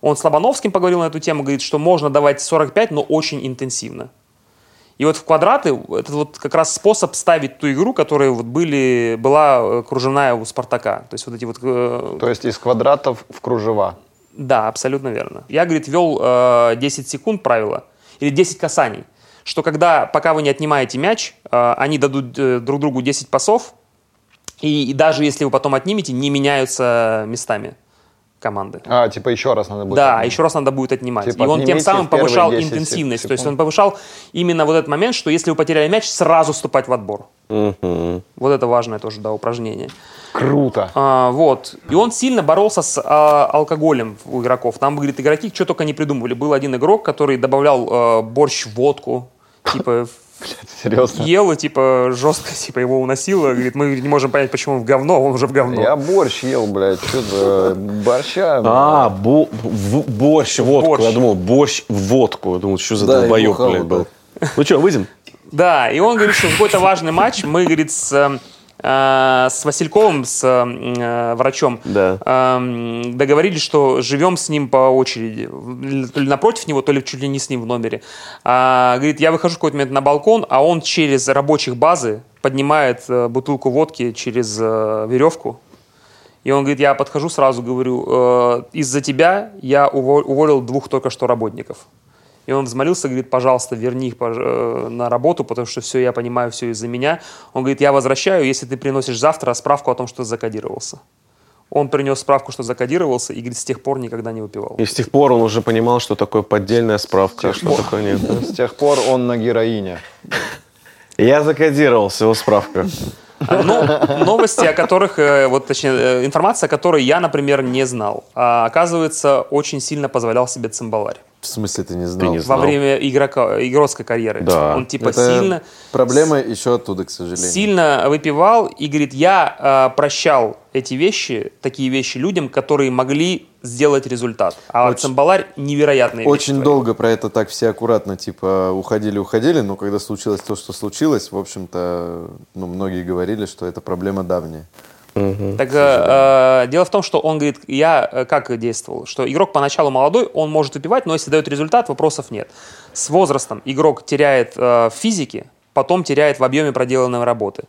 Он с Лобановским поговорил на эту тему, говорит, что можно давать 45, но очень интенсивно. И вот в квадраты это вот как раз способ ставить ту игру, которая вот были, была э, кружевная у Спартака. То есть вот эти вот... э, То есть из квадратов в кружева. Да, абсолютно верно. Я, говорит, вел э, 10 секунд правило, или 10 касаний, что когда, пока вы не отнимаете мяч, э, они дадут э, друг другу 10 пасов, и, и даже если вы потом отнимете, не меняются местами. Команды. А, типа еще раз надо будет. Да, отменить. еще раз надо будет отнимать. Типа и он тем самым повышал 10 интенсивность. То есть секунд. он повышал именно вот этот момент, что если вы потеряли мяч, сразу вступать в отбор. Мгм. Вот это важное тоже, да, упражнение. Круто. А, вот. И он сильно боролся с а, алкоголем у игроков. Там, говорит, игроки что только не придумывали. Был один игрок, который добавлял а, борщ в водку. Типа, Серьезно. ел и, типа, жестко, типа, его уносило. Говорит, мы не можем понять, почему он в говно, он уже в говно. Я борщ ел, блядь. Что за борща? А, бо- в- борщ, водку. Борщ. Я думал, борщ в водку. Я думал, что за Да, долбоеб, бухал, блядь, да. был. Ну что, выйдем? Да, и он говорит, что какой-то важный матч мы, говорит, с, э, э, с Васильковым, с э, врачом, Да. э, договорились, что живем с ним по очереди. То ли напротив него, то ли чуть ли не с ним в номере. А, говорит, я выхожу в какой-то момент на балкон, а он через рабочих базы поднимает э, бутылку водки через э, веревку. И он говорит, я подхожу сразу, говорю, «Э, из-за тебя я уво- уволил двух только что работников. И он взмолился, говорит, пожалуйста, верни их э, на работу, потому что все, я понимаю, все из-за меня. Он говорит, я возвращаю, если ты приносишь завтра справку о том, что закодировался. Он принес справку, что закодировался, и, говорит, с тех пор никогда не выпивал. И с тех пор он уже понимал, что такое поддельная справка, что такое нет. С тех пор он на героине. Я закодировался, его справка. Но- новости, о которых, э, вот точнее, э, информация, о которой я, например, не знал. А, оказывается, очень сильно позволял себе цимбаларь. В смысле ты не знал? не Во знал. время игрока, игротской карьеры. Да. Он типа Это сильно... проблема еще оттуда, к сожалению. сильно выпивал и говорит, я э, прощал эти вещи, такие вещи людям, которые могли сделать результат. А Очень- цимбаларь невероятные вещи Очень творил. долго про это так все аккуратно, типа, уходили-уходили, но когда случилось то, что случилось, в общем-то, ну, многие говорили, что это проблема давняя. Так э, э, дело в том, что он говорит, я э, как действовал, что игрок поначалу молодой, он может выпивать, но если дает результат, вопросов нет. С возрастом игрок теряет э, в физике, потом теряет в объеме проделанной работы.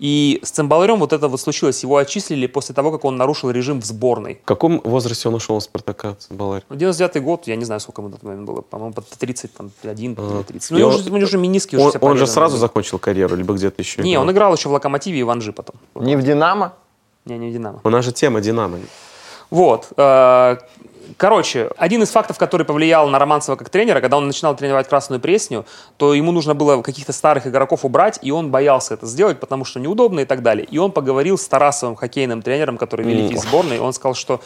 И с цимбаларем вот это вот случилось. Его отчислили после того, как он нарушил режим в сборной. В каком возрасте он ушел из Спартака, Баларь? В 99 год, я не знаю, сколько ему на тот момент было, по-моему, под 31, Ага. 30. И Ну, у него он- же- у него же мениски уже Он, же сразу были. закончил карьеру, либо где-то еще? Не, играл? он играл еще в Локомотиве и в Анжи потом. Не в Динамо? Не, не Динамо. У нас же тема Динамо. Вот. э, Короче, один из фактов, который повлиял на Романцева как тренера, когда он начинал тренировать Красную Пресню, то ему нужно было каких-то старых игроков убрать, и он боялся это сделать, потому что неудобно и так далее. И он поговорил с Тарасовым, хоккейным тренером, который великий из сборной, и он сказал, что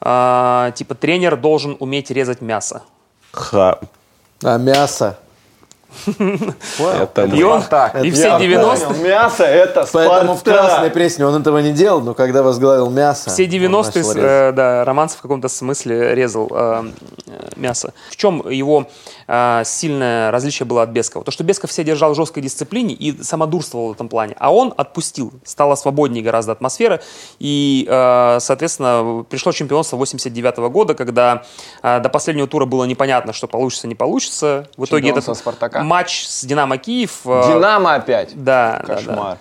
э, типа тренер должен уметь резать мясо. Ха. А мясо? Это И он, Спартак. и все Я 90 понял. Мясо это Поэтому в красной пресне он этого не делал, но когда возглавил мясо... Все он 90-е, начал с- резать. э, да, Романцев в каком-то смысле резал э, э, мясо. В чем его э, сильное различие было от Бескова? То, что Бесков все держал в жесткой дисциплине и самодурствовал в этом плане, а он отпустил, стала свободнее гораздо атмосфера, и, э, соответственно, пришло чемпионство 89 года, когда э, до последнего тура было непонятно, что получится, не получится. В итоге этот Спартака? матч с Динамо Киев... Динамо опять. Да, да, да.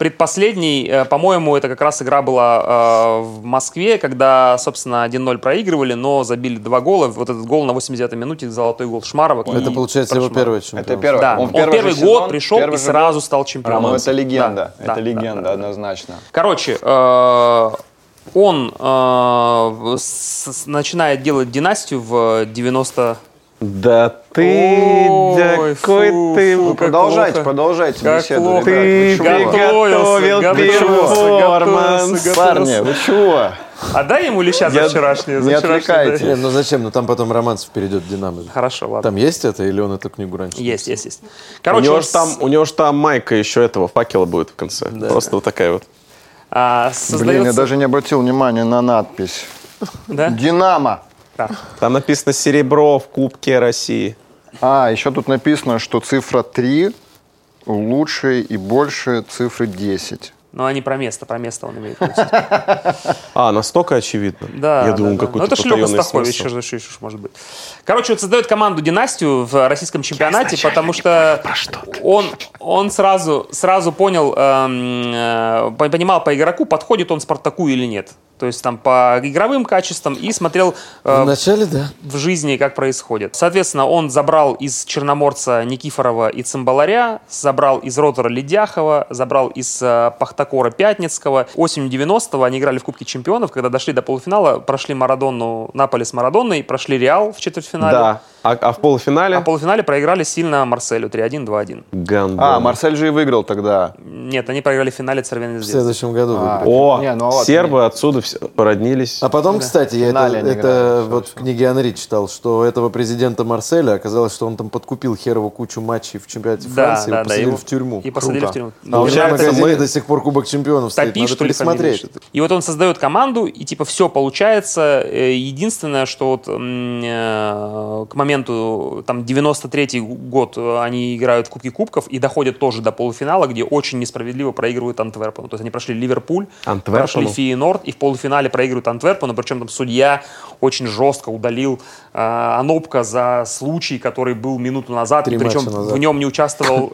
Предпоследний, э, по-моему, это как раз игра была э, в Москве, когда, собственно, 1-0 проигрывали, но забили два гола. Вот этот гол на 89-й минуте, золотой гол Шмарова. Это, И получается, его Шмарова. первое чемпионство. Это первое. Да, Он он, первый первый год сезон, пришел и первый же сразу год. стал чемпионом. Ну, это легенда. Да, это да, легенда, да, однозначно. Короче, э, он э, с- начинает делать династию в 90... Да ты, Ой, какой фу, ты... фу, Ну, продолжайте, плохо. продолжайте Как беседу. плохо. ребят. Ты приготовил перформанс. Парни, вы чего? Отдай ему леща за вчерашнее. за не отвлекайте. дай. Не, ну зачем? Ну там потом Романцев перейдет в Динамо. Хорошо, ладно. Там есть это или он эту книгу раньше? Есть, есть, есть. У Короче, него он же там, у него же там майка еще этого факела будет в конце. Просто вот такая вот. а, Блин, я создается- даже не обратил внимания на надпись. Да? Динамо. Да. Там написано серебро в Кубке России. А, еще тут написано, что цифра 3 лучше и больше цифры 10. Но они про место, про место он имеет в виду. А, настолько очевидно. Да, Я да, думал, да. какой-то Ну, это потаённый Стахович, что же еще может быть. Короче, вот создает команду «Династию» в российском чемпионате, потому что он, он сразу, сразу понял, эм, э, по- понимал по игроку, подходит он Спартаку или нет. То есть там по игровым качествам и смотрел э, Вначале, да. в жизни, как происходит. Соответственно, он забрал из Черноморца Никифорова и Цимбаларя, забрал из Ротора Ледяхова, забрал из э, Пахтакора Пятницкого. Осенью 90-го они играли в Кубке Чемпионов, когда дошли до полуфинала, прошли Марадонну, Наполе с Марадонной, прошли Реал в четвертьфинале. Да. А, а в полуфинале? А в полуфинале проиграли сильно Марселю 3-1, 2-1. Гандон. А, Марсель же и выиграл тогда. Нет, они проиграли в финале Цервеной В следующем году. А, выиграли. О, Не, ну вот, сербы отсюда все породнились. А потом, кстати, я это, это играли, вот в книге Анри читал, что этого президента Марселя оказалось, что он там подкупил херову кучу матчей в чемпионате Да, Франции, да, его да, посадили его- в тюрьму. И посадили Круто. в тюрьму. А у меня в магазине мы- до сих пор Кубок Чемпионов стоит, Топи, надо что ли. И вот он создает команду, и типа все получается. Э, Единственное, что вот э, к моменту там 93-й год э, они играют в Кубке Кубков и доходят тоже до полуфинала, где очень несправедливо проигрывают Антверпену. То есть они прошли Ливерпуль, Антверпену? прошли Фейенорд, и в полуфинале проигрывают Антверпену, причем там судья очень жестко удалил э, Анопка за случай, который был минуту назад, Три и причем назад. в нем не участвовал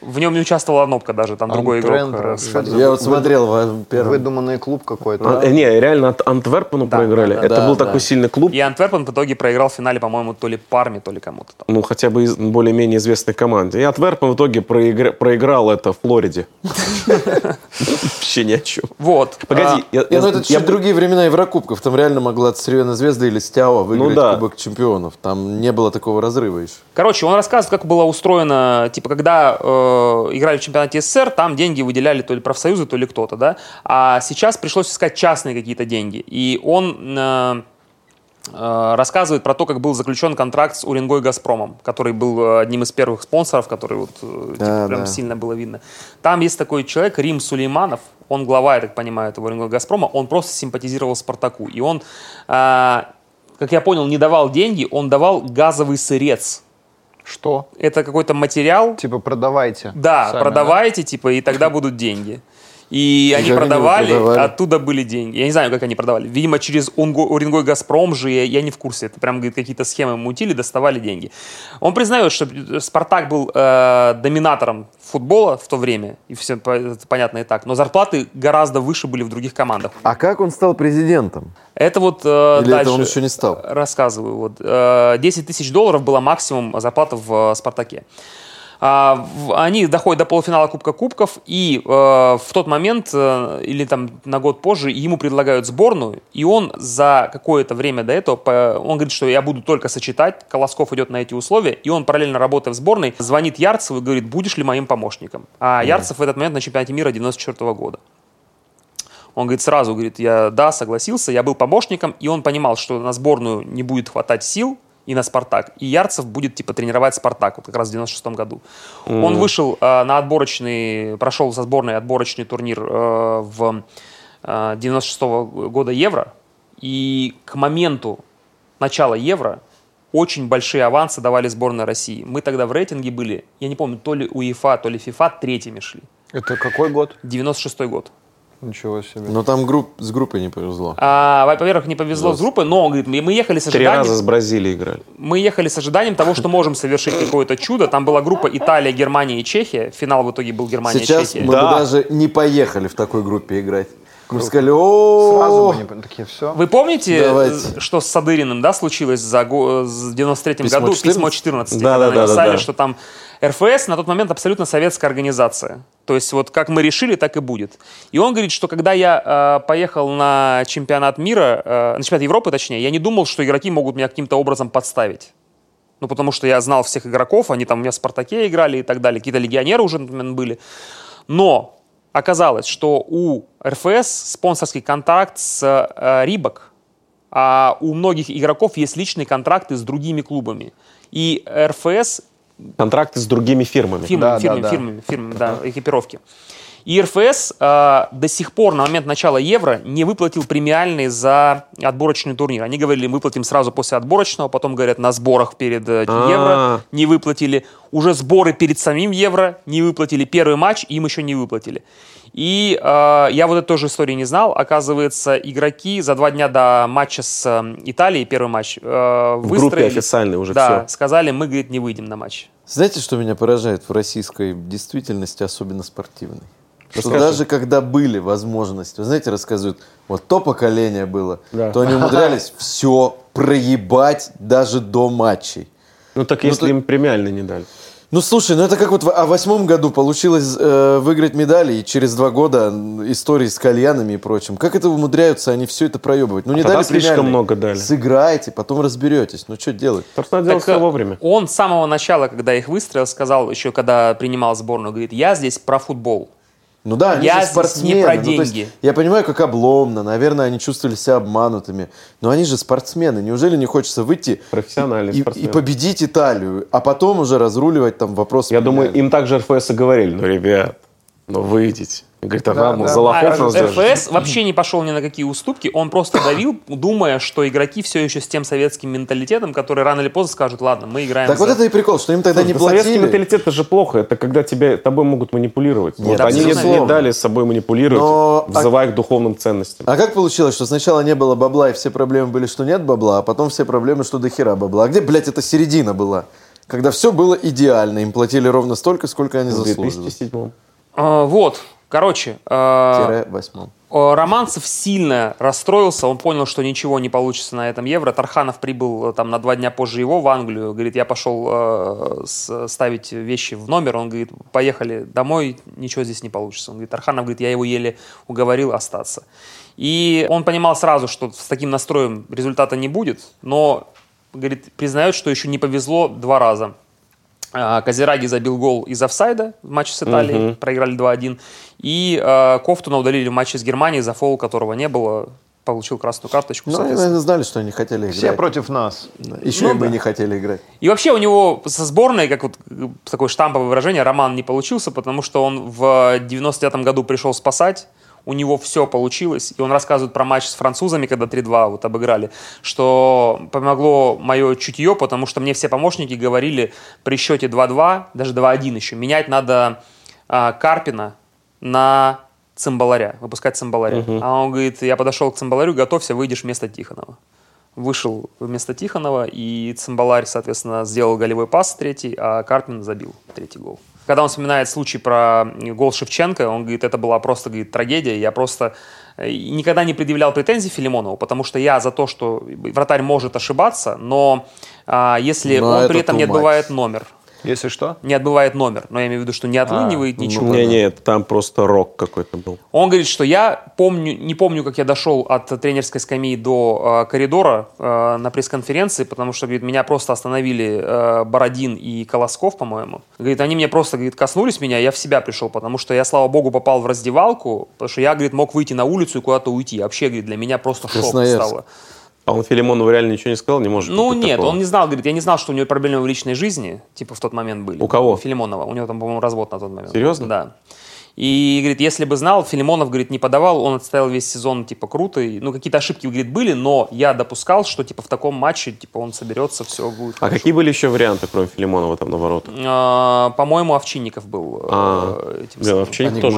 в нем не участвовал Анопка даже, там другой игрок. Антрент, э, это за Я вот вы- смотрел в первом. Выдуманный клуб какой-то. А, э, Не, реально от Антверпену Да, проиграли. да, да. Это Да, был да. такой сильный клуб. И Антверпен в итоге проиграл в финале, по-моему, то ли Парме, то ли кому-то там. Ну, хотя бы из более-менее известной команде. И Антверпен в итоге проигра- проиграл это в Флориде. Вообще ни о чем. Вот. Погоди, я- Не, ну я- это я- чуть другие времена Еврокубков. Там реально могла Цервена Звезда или Стяо выиграть да. Кубок Чемпионов. Там не было такого разрыва еще. Короче, он рассказывает, как было устроено, типа, когда э, играли в чемпионате СССР, там деньги выделяли то ли профсоюзы, то ли кто-то, да. А сейчас пришлось искать частные какие-то деньги. И он э, рассказывает про то, как был заключен контракт с Уренгой Газпромом, который был э, одним из первых спонсоров, который вот э, типа, Да, прям да. сильно было видно. Там есть такой человек, Рим Сулейманов, он глава, я так понимаю, этого Уренгой Газпрома, он просто симпатизировал Спартаку. И он, э, как я понял, не давал деньги, он давал газовый сырец. Что? Это какой-то материал, Типа продавайте. да, сами, продавайте, типа, и тогда будут деньги. И они как они продавали, продавали? оттуда были деньги. Я не знаю, как они продавали. Видимо, через Уренгой Газпром же, я, я не в курсе. Это прям говорит, какие-то схемы мутили, доставали деньги. Он признает, что Спартак был э, доминатором футбола в то время, и все понятно и так, но зарплаты гораздо выше были в других командах. А как он стал президентом? Это вот э, Или дальше это он еще не стал? рассказываю. Вот, э, 10 тысяч долларов была максимум зарплата в э, «Спартаке». А, Они доходят до полуфинала Кубка Кубков, и э, в тот момент, э, или там на год позже, ему предлагают сборную, и он за какое-то время до этого, он говорит, что я буду только сочетать, Колосков идет на эти условия, и он параллельно работая в сборной, звонит Ярцеву и говорит, будешь ли моим помощником? А Ярцев в этот момент на чемпионате мира 94 года. Он говорит, сразу, говорит, я, да, согласился, я был помощником, и он понимал, что на сборную не будет хватать сил, и на «Спартак». И Ярцев будет, типа, тренировать «Спартак», вот как раз в 96 году. Он вышел э, на отборочный, прошел со сборной отборочный турнир э, в э, 96 года Евро, и к моменту начала Евро очень большие авансы давали сборной России. Мы тогда в рейтинге были, я не помню, то ли УЕФА, то ли ФИФА, третьими шли. Это какой год? 96 год. Ничего себе. Но там групп, с группой не повезло. А, во-первых, не повезло с группой, но, он говорит, мы мы ехали с Три раза ожиданием, с Бразилией играли. мы ехали с ожиданием того, что можем совершить какое-то чудо. Там была группа Италия, Германия и Чехия. Финал в итоге был Сейчас Германия-Чехия. мы бы Да. даже не поехали в такой группе играть. Мы бы сказали, Сразу о бы не такие все. Вы помните, Давайте. э, что с Садыриным, да, случилось за го- в 93 Письмо году? 14? Письмо 14. Да, когда да, да, написали, да, да. что там РФС на тот момент абсолютно советская организация. То есть вот как мы решили, так и будет. И он говорит, что когда я э, поехал на чемпионат мира, э, на чемпионат Европы, точнее, я не думал, что игроки могут меня каким-то образом подставить. Ну, потому что я знал всех игроков, они там у меня в «Спартаке» играли и так далее. Какие-то легионеры уже на тот момент были. Но оказалось, что у РФС спонсорский контракт с э, а у многих игроков есть личные контракты с другими клубами. И РФС Контракты с другими фирмами. фирмами, Да, да, фирмами, да. фирмами, фирмами, да, экипировки. И РФС э, до сих пор на момент начала Евро не выплатил премиальные за отборочный турнир. Они говорили, выплатим сразу после отборочного, потом говорят, на сборах перед э, А. Евро не выплатили. Уже сборы перед самим Евро не выплатили. Первый матч им еще не выплатили. И э, я вот эту тоже историю не знал. Оказывается, игроки за два дня до матча с э, Италией, первый матч, э, В группе официальной уже Да, все. сказали, мы, говорит, не выйдем на матч. Знаете, что меня поражает в российской действительности, особенно спортивной? Что Расскажи. даже когда были возможности, вы знаете, рассказывают, вот то поколение было, Да. то они умудрялись все проебать даже до матчей. Ну так Ну, если ты- им премиальный не дали. Ну слушай, ну это как вот в а в восьмом году получилось э, выиграть медали, и через два года истории с кальянами и прочим. Как это умудряются они все это проебывать? Ну не А тогда дали слишком много дали. Сыграйте, потом разберетесь. Ну что делать? Просто надо делать Так, все э, вовремя. Он с самого начала, когда их выстроил, сказал, еще когда принимал сборную, говорит, я здесь про футбол. Ну да, они Я же спортсмены. не про Ну, то есть деньги. я понимаю, как обломно. Наверное, они чувствовали себя обманутыми. Но они же спортсмены. Неужели не хочется выйти Профессиональный и, спортсмен. и победить Италию, а потом уже разруливать там вопрос? Я думаю, им также РФС и говорили, ну, ребят, ну, выйдите. Говорит, а вам да. за лохов А нас? РФС вообще не пошел ни на какие уступки, он просто давил, думая, что игроки все еще с тем советским менталитетом, который рано или поздно скажут, ладно, мы играем Так за- вот это и прикол, что им тогда не Да Советский платили. менталитет это же плохо. Это когда тебя, тобой могут манипулировать. Нет, вот они не, не дали с собой манипулировать, Но- взывая к духовным ценностям. А как получилось, что сначала не было бабла, и все проблемы были, что нет бабла, а потом все проблемы, что до хера бабла? А где, блядь, эта середина была? Когда все было идеально, им платили ровно столько, сколько они В заслуживали. 2007 А, вот, короче, восьмом. Э, Романцев сильно расстроился, он понял, что ничего не получится на этом Евро. Тарханов прибыл э, там на два дня позже его в Англию. Говорит, я пошел э, ставить вещи в номер. Он говорит, поехали домой, ничего здесь не получится. Он говорит, Тарханов говорит, я его еле уговорил остаться. И он понимал сразу, что с таким настроем результата не будет, но говорит, признает, что еще не повезло два раза. А, Казираги забил гол из офсайда в матче с Италией, проиграли 2-1. И э, Кофтуна удалили в матче с Германией, за фол которого не было, получил красную карточку. Ну, они, наверное, знали, что они хотели играть. Все против нас. Еще Ну и мы да. не хотели играть. И вообще у него со сборной, как вот э, такое штамповое выражение, роман не получился, потому что он в 99 году пришел спасать, у него все получилось, и он рассказывает про матч с французами, когда 3-2 вот обыграли, что помогло мое чутье, потому что мне все помощники говорили при счете 2-2, даже 2-1 еще, менять надо а, Карпина на цимбаларя, выпускать цимбаларя. А он говорит, я подошел к цимбаларю, готовься, выйдешь вместо Тихонова вышел вместо Тихонова, и Цимбаларь, соответственно, сделал голевой пас третий, а Карпин забил третий гол. Когда он вспоминает случай про гол Шевченко, он говорит, это была просто говорит, трагедия. Я просто э, никогда не предъявлял претензий Филимонову, потому что я за то, что вратарь может ошибаться, но а, если Но он это при этом не much. отбывает номер, Если что. не отбывает номер, но я имею в виду, что не отлынивает ну, ничего. Не, не, там просто рок какой-то был. Он говорит, что я помню, не помню, как я дошел от тренерской скамьи до э, коридора э, на пресс-конференции, потому что, говорит, меня просто остановили э, Бородин и Колосков, по-моему. Говорит, они мне просто, говорит, коснулись меня, я в себя пришел, потому что я, слава богу, попал в раздевалку, потому что я, говорит, мог выйти на улицу и куда-то уйти. Вообще, говорит, для меня просто шок Красноярск. стало. А он Филимонову реально ничего не сказал, не может Ну быть нет, такого? он не знал, говорит, я не знал, что у него проблемы в личной жизни, типа в тот момент были. У кого? Филимонова. У него там, по-моему, развод на тот момент. Серьезно? Да. И, говорит, если бы знал, Филимонов, говорит, не подавал, он отстоял весь сезон, типа, круто. И, ну, какие-то ошибки, говорит, были, но я допускал, что, типа, в таком матче, типа, он соберется, все будет А какие были еще варианты, кроме Филимонова там на воротах? А, По-моему, Овчинников был. э, А, этим Блин, самым. Овчинник А тоже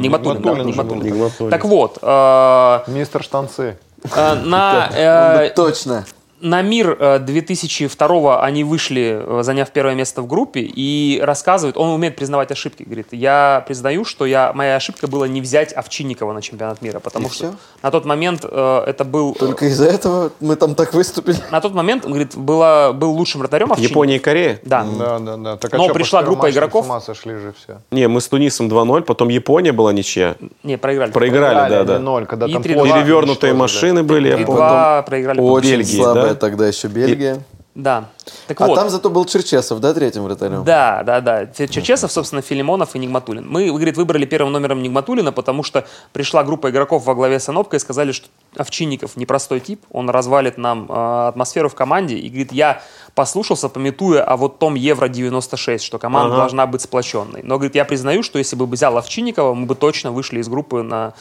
Нигматуллин? Нигматуллин. Да. Так вот, э, Мистер Штанцы. Э, на... э, Точно. На мир э, 2002 они вышли, э, заняв первое место в группе, и рассказывает, он умеет признавать ошибки. Говорит, я признаю, что я, моя ошибка была не взять Овчинникова на чемпионат мира, потому И что всё? на тот момент э, это был... Только из-за этого мы там так выступили. На тот момент, он говорит, было, был лучшим вратарем Овчинников. Япония и Корея? Да. Да, да, да. Так, а Но чё, пришла группа игроков. С ума сошли же все. Не, мы с Тунисом 2-0, потом Япония была ничья. Не, проиграли. Проиграли, да, да. 0, когда И там 3-2. Польшу Перевернутые уничтожили. машины были, И помню. два проиграли. Очень Бельгии, слабая да? Тогда еще Бельгия. Да. Так А вот. там зато был Черчесов, да, третьим вратарем? Да, да, да. Черчесов, собственно, Филимонов и Нигматулин. Мы, говорит, выбрали первым номером Нигматулина, потому что пришла группа игроков во главе с Анопкой и сказали, что Овчинников непростой тип, он развалит нам э, атмосферу в команде. И, говорит, я послушался, пометуя о вот том Евро-96, что команда Ага. должна быть сплоченной. Но, говорит, я признаю, что если бы взял Овчинникова, мы бы точно вышли из группы на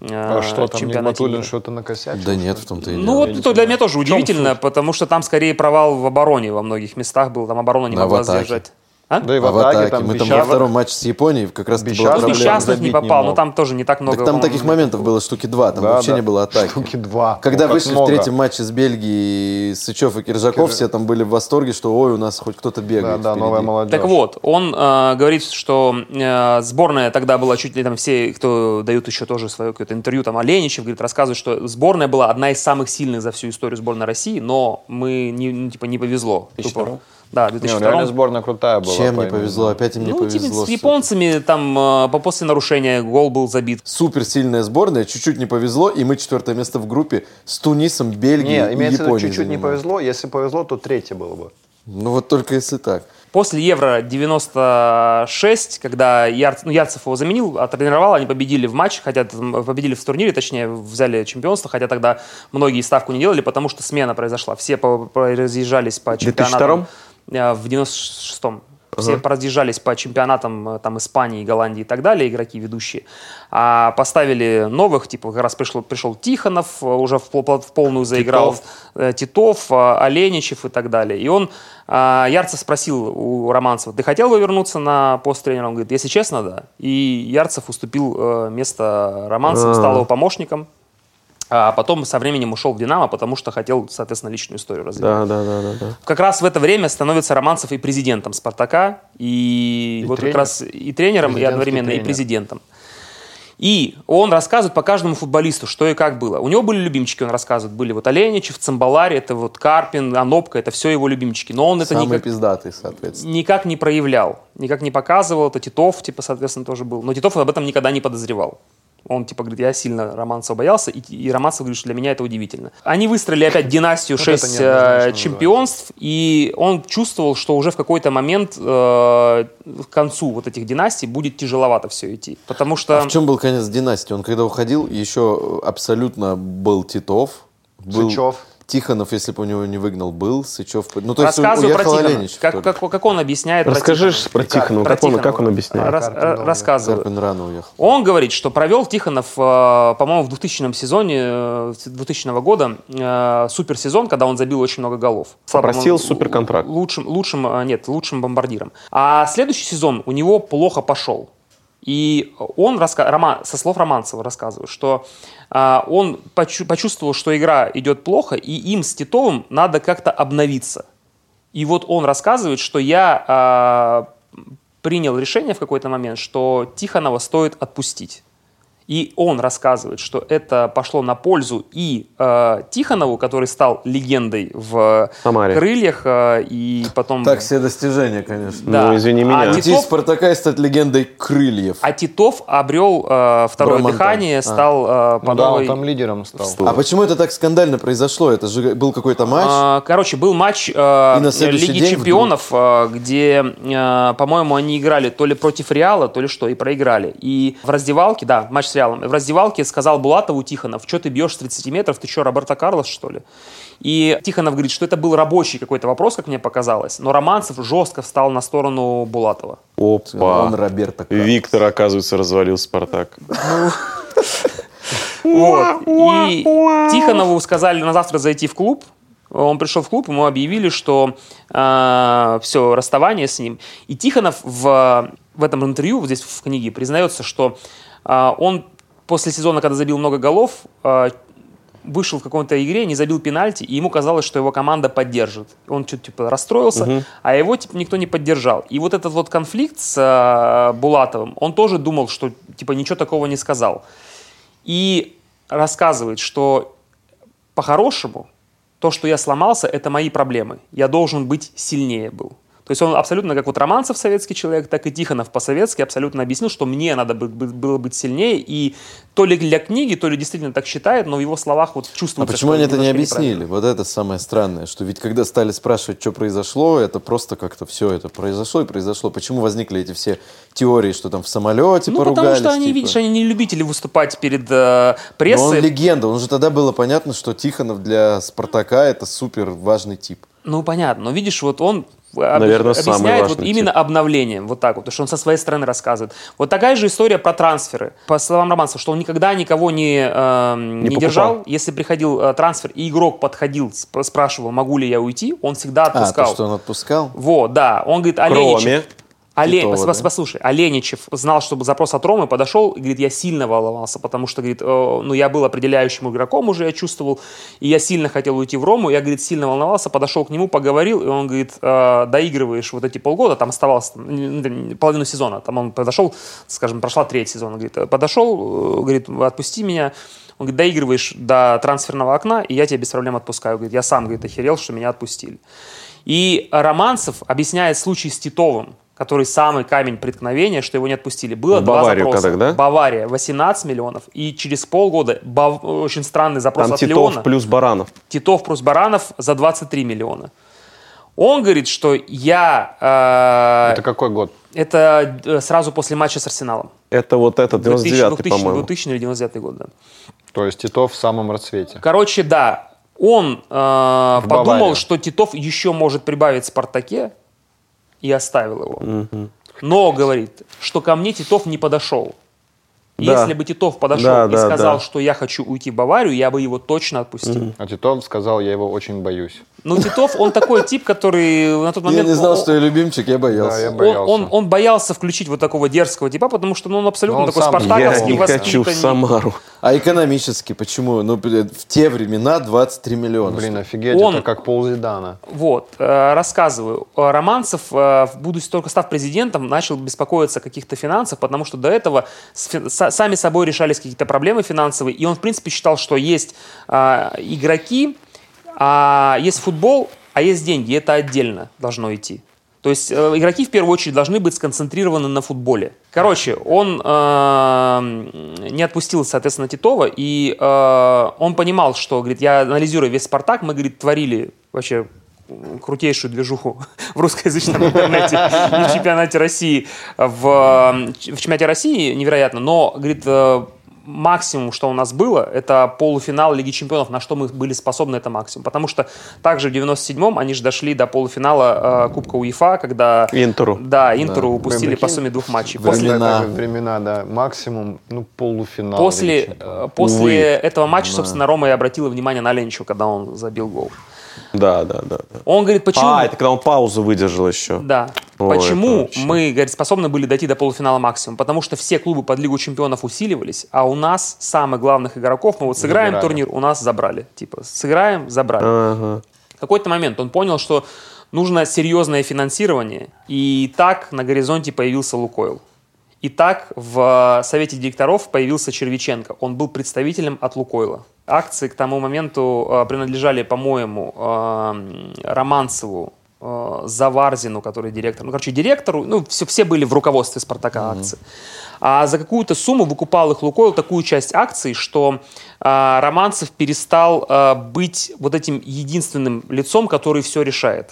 э, А что там, Нигматуллин что-то накосячил? Да нет, в том-то и Ну дело. вот это для меня тоже удивительно, потому что там скорее провал в обороне во многих местах был, там оборона не могла сдержать. А? Да и в А в атаке атаке. там Мы там во втором матче с Японией как раз Бещан- была Ну, проблема. Бесчастных не забить не попал, но мог. там тоже не так много. Так там таких моментов было штуки два, там Да, вообще да. не было атаки. Штуки два. Когда Ну, вышли много. в третьем матче с Бельгией Сычев и Киржаков, все там были в восторге, что ой, у нас хоть кто-то Да, бегает да, впереди. новая молодежь. Так вот, он э, говорит, что э, сборная тогда была чуть ли там все, кто дают еще тоже свое какое-то интервью, там Оленичев, говорит, рассказывает, что сборная была одна из самых сильных за всю историю сборной России, но мы не, ну, типа не повезло. Тупо. 2002? Да, в Не, 2002 реально сборная крутая была. Чем не повезло? Опять им не Ну, типа, повезло. с японцами там э, по- после нарушения гол был забит. Супер сильная сборная, чуть-чуть не повезло, и мы четвертое место в группе с Тунисом, Бельгией Не, и имеется в виду, Японией чуть-чуть не повезло. Если повезло, то третье было бы. Ну вот только если так. После Евро 96, когда Яр- ну, Ярцев его заменил, отренировал, они победили в матче, хотя там, победили в турнире, точнее, взяли чемпионство, хотя тогда многие ставку не делали, потому что смена произошла. Все по- по- разъезжались по чемпионатам. э, В 96-м. Все разъезжались по чемпионатам э, там, Испании, Голландии и так далее, игроки ведущие. А поставили новых, типа как раз пришел, пришел Тихонов, э, уже в, в полную заиграл, э, Титов, э, Оленичев и так далее. И он, Ярцев спросил у Романцева, ты хотел бы вернуться на пост тренера? Он говорит, если честно, да. И Ярцев уступил э, место Романцеву, стал его помощником. А потом со временем ушел в «Динамо», потому что хотел, соответственно, личную историю развивать. Да, да, да, да, да. Как раз в это время становится Романцев и президентом «Спартака», и, вот тренер. как раз и тренером, и одновременно и тренер. президентом. И он рассказывает по каждому футболисту, что и как было. У него были любимчики, он рассказывает. Были вот Оленичев, Цимбалари, это вот Карпин, Анопка, это все его любимчики. Но он это Самый никак, пиздатый, соответственно. никак не проявлял, никак не показывал. Это Титов, типа, соответственно, тоже был. Но Титов об этом никогда не подозревал. Он, типа, говорит, я сильно Романцева боялся, и, и Романцев говорит, что для меня это удивительно. Они выстроили опять династию Вот это 6 неоднозначно чемпионств, и он чувствовал, что уже в какой-то момент э, к концу вот этих династий будет тяжеловато все идти. Потому что... А в чем был конец династии? Он когда уходил, еще абсолютно был Титов. Был Сычев. Тихонов, если бы у него не выгнал, был. Сычев. Ну, то есть Рассказываю про уехал Тихонова. Оленичев Как, как, как он объясняет про Расскажи Тихонова. про Тихонова, Про как он, как Тихонова. он объясняет. Рас- Карпин рассказываю. Карпин рано уехал. Он говорит, что провел Тихонов, э, по-моему, в 2000 сезоне, э, 2000 года, э, суперсезон, когда он забил очень много голов. Попросил суперконтракт. Лучшим, лучшим, э, нет, лучшим бомбардиром. А следующий сезон у него плохо пошел. И он, раска... Рома- со слов Романцева рассказывает, что он почу- почувствовал, что игра идет плохо, и им с Титовым надо как-то обновиться. И вот он рассказывает, что я а, принял решение в какой-то момент, что Тихонова стоит отпустить. И он рассказывает, что это пошло на пользу и э, Тихонову, который стал легендой в Самаре. крыльях, э, и потом... Так, все достижения, конечно. Да. Ну, извини А меня. Титов- Уйти из Спартака и стать легендой крыльев. А Титов обрел э, второе Брамантон. дыхание, А. стал э, по Ну да, он там лидером стал. А почему это так скандально произошло? Это же был какой-то матч. А, Короче, был матч э, Лиги Чемпионов, э, где, э, по-моему, они играли то ли против Реала, то ли что, и проиграли. И в раздевалке, да, матч с Реалом, в раздевалке сказал Булатову Тихонов, что ты бьешь с 30 метров, ты что, Роберто Карлос, что ли? И Тихонов говорит, что это был рабочий какой-то вопрос, как мне показалось, но Романцев жестко встал на сторону Булатова. Опа. Он Роберто Карлос. Виктор, оказывается, развалил Спартак. Вот. И Тихонову сказали на завтра зайти в клуб. Он пришел в клуб, ему объявили, что все, расставание с ним. И Тихонов в, в этом интервью, вот здесь в книге, признается, что а, он после сезона, когда забил много голов, а, вышел в какой-то игре, не забил пенальти, и ему казалось, что его команда поддержит. Он что-то типа расстроился, а его типа никто не поддержал. И вот этот вот конфликт с а, Булатовым, он тоже думал, что типа ничего такого не сказал. И рассказывает, что по-хорошему то, что я сломался, это мои проблемы. Я должен быть сильнее был. То есть он абсолютно, как вот Романцев советский человек, так и Тихонов по-советски абсолютно объяснил, что мне надо бы- бы- было быть сильнее. И то ли для книги, то ли действительно так считает, но в его словах вот А чувствуется, почему что они это не объяснили? Вот это самое странное, что ведь когда стали спрашивать, что произошло, это просто как-то все это произошло и произошло. Почему возникли эти все теории, что там в самолете Ну, поругались? потому что они, типа? видишь, они не любители выступать перед э, Но прессой. он легенда, он же тогда было понятно, что Тихонов для Спартака это супер важный тип. Ну, понятно. Но видишь, вот он Наверное, самый объясняет вот важный именно обновлением, вот так вот, потому что он со своей стороны рассказывает. Вот такая же история про трансферы. По словам Романцева, что он никогда никого не, эм, не, покупал. держал. Если приходил э, трансфер, и игрок подходил, сп- спрашивал, могу ли я уйти, он всегда А, отпускал. то, что он отпускал? Вот, да. Он говорит. Кроме Оле- Титова, пос- да? Послушай, Оленичев знал, что запрос от Ромы, подошел, и говорит, я сильно волновался, потому что, говорит, э, ну, я был определяющим игроком уже, я чувствовал, и я сильно хотел уйти в Рому, я, говорит, сильно волновался, подошел к нему, поговорил, и он, говорит, э, доигрываешь вот эти полгода, там оставалось там, н- н- половину сезона, там он подошел, скажем, прошла треть сезона, говорит, «Э, подошел, э, говорит, отпусти меня, он говорит, доигрываешь до трансферного окна, и я тебя без проблем отпускаю. Говорит, я сам, говорит, охерел, что меня отпустили. И Романцев объясняет случай с Титовым, который самый камень преткновения, что его не отпустили. Было В два Баварию запроса. когда, да? Бавария 18 миллионов, и через полгода Бав- очень странный запрос там от Титов Леона. плюс Баранов. Титов плюс Баранов за 23 миллиона. Он говорит, что я... э, Это какой год? это э, сразу после матча с Арсеналом. Это вот этот 2000, 99 2000, по-моему. 2000 или 99 год, да. То есть Титов в самом расцвете. Короче, да, он э, подумал, Баварию. что Титов еще может прибавить в «Спартаке» и оставил его. Но говорит, что ко мне Титов не подошел. Да. Если бы Титов подошел Да, и да, сказал, да. что я хочу уйти в Баварию, я бы его точно отпустил. А Титов сказал, я его очень боюсь. Ну, Титов, он такой тип, который на тот Я момент... не знал, он- что я любимчик, я боялся. Да, я он, боялся. он, он боялся включить вот такого дерзкого типа, потому что ну, он абсолютно Но он такой сам- Я спартаковский, не хочу в воспитанный. Самару. А экономически почему? Ну, блин, в те времена 23 миллиона. Блин, офигеть, Он- это как пол Зидана. Вот, э, рассказываю. Э, Романцев, э, будучи только став президентом, начал беспокоиться о каких-то финансах, потому что до этого с фи- са- сами собой решались какие-то проблемы финансовые, и он, в принципе, считал, что есть э, игроки, а есть футбол, а есть деньги, это отдельно должно идти. То есть э, игроки в первую очередь должны быть сконцентрированы на футболе. Короче, он э, не отпустил, соответственно, Титова, и э, он понимал, что, говорит, я анализируя весь Спартак, мы, говорит, творили вообще крутейшую движуху в русскоязычном интернете и в чемпионате России, в, в чемпионате России невероятно, но, говорит, э, максимум, что у нас было, это полуфинал Лиги Чемпионов, на что мы были способны, это максимум. Потому что также в 97-м они же дошли до полуфинала э, Кубка УЕФА, когда... Интеру. Да, Интеру упустили Блин, по сумме двух матчей. Времена. После, Времена. времена, да. Максимум, ну, полуфинал. после, э, после Увы. этого матча, собственно, Рома и обратила внимание на Ленчу, когда он забил гол. Да, да, да. да. Он говорит, почему... А, это когда он паузу выдержал еще. Да. Ой, Почему вообще. мы, говорит, способны были дойти до полуфинала максимум? Потому что все клубы под Лигу чемпионов усиливались, а у нас самых главных игроков, мы вот сыграем Забирали. турнир, у нас забрали. Типа, сыграем, забрали. Ага. В какой-то момент он понял, что нужно серьезное финансирование, и так на горизонте появился Лукойл. И так в совете директоров появился Червиченко. Он был представителем от Лукойла. Акции к тому моменту э, принадлежали, по-моему, э, Романцеву, э, Заварзину, который директор. Ну, короче, директору, ну, все, все были в руководстве «Спартака» акции. А за какую-то сумму выкупал их Лукойл такую часть акций, что э, Романцев перестал э, быть вот этим единственным лицом, который все решает.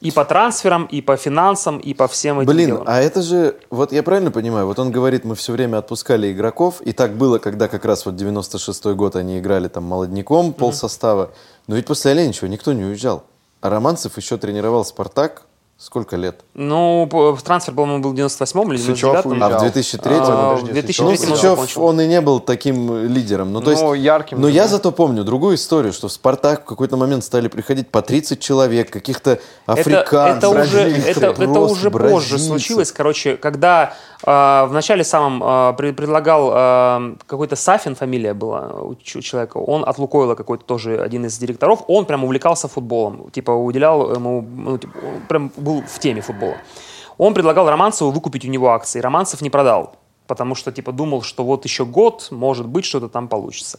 И по трансферам, и по финансам, и по всем этим Блин, делам. а это же, вот я правильно понимаю, вот он говорит, мы все время отпускали игроков, и так было, когда как раз вот 96-й год они играли там молодняком, полсостава, но ведь после Оленичева никто не уезжал. А Романцев еще тренировал «Спартак» сколько лет? Ну, трансфер, по-моему, был в 98-м или Сычев 99-м. уезжал. А в 2003 А, в Ну, 2003 он Сычев, он и не был таким лидером. Ну, то Ну, есть, ярким Но же, я зато помню другую историю, что в «Спартак» в какой-то момент стали приходить по 30 человек, каких-то Это, африканцев, это уже, бразильцев, это, это уже позже бразильцев. случилось. Короче, когда э, в начале самом э, предлагал э, какой-то Сафин, фамилия была у человека, он от Лукойла какой-то тоже один из директоров, он прям увлекался футболом, типа уделял ему, ну, типа, прям был в теме футбола. Он предлагал Романцеву выкупить у него акции. Романцев не продал, потому что типа думал, что вот еще год, может быть, что-то там получится.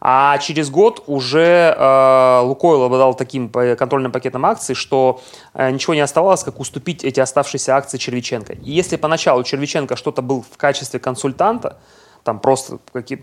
А через год уже э, Лукойл обладал таким контрольным пакетом акций, что э, ничего не оставалось, как уступить эти оставшиеся акции Червиченко. И если поначалу Червиченко что-то был в качестве консультанта, там просто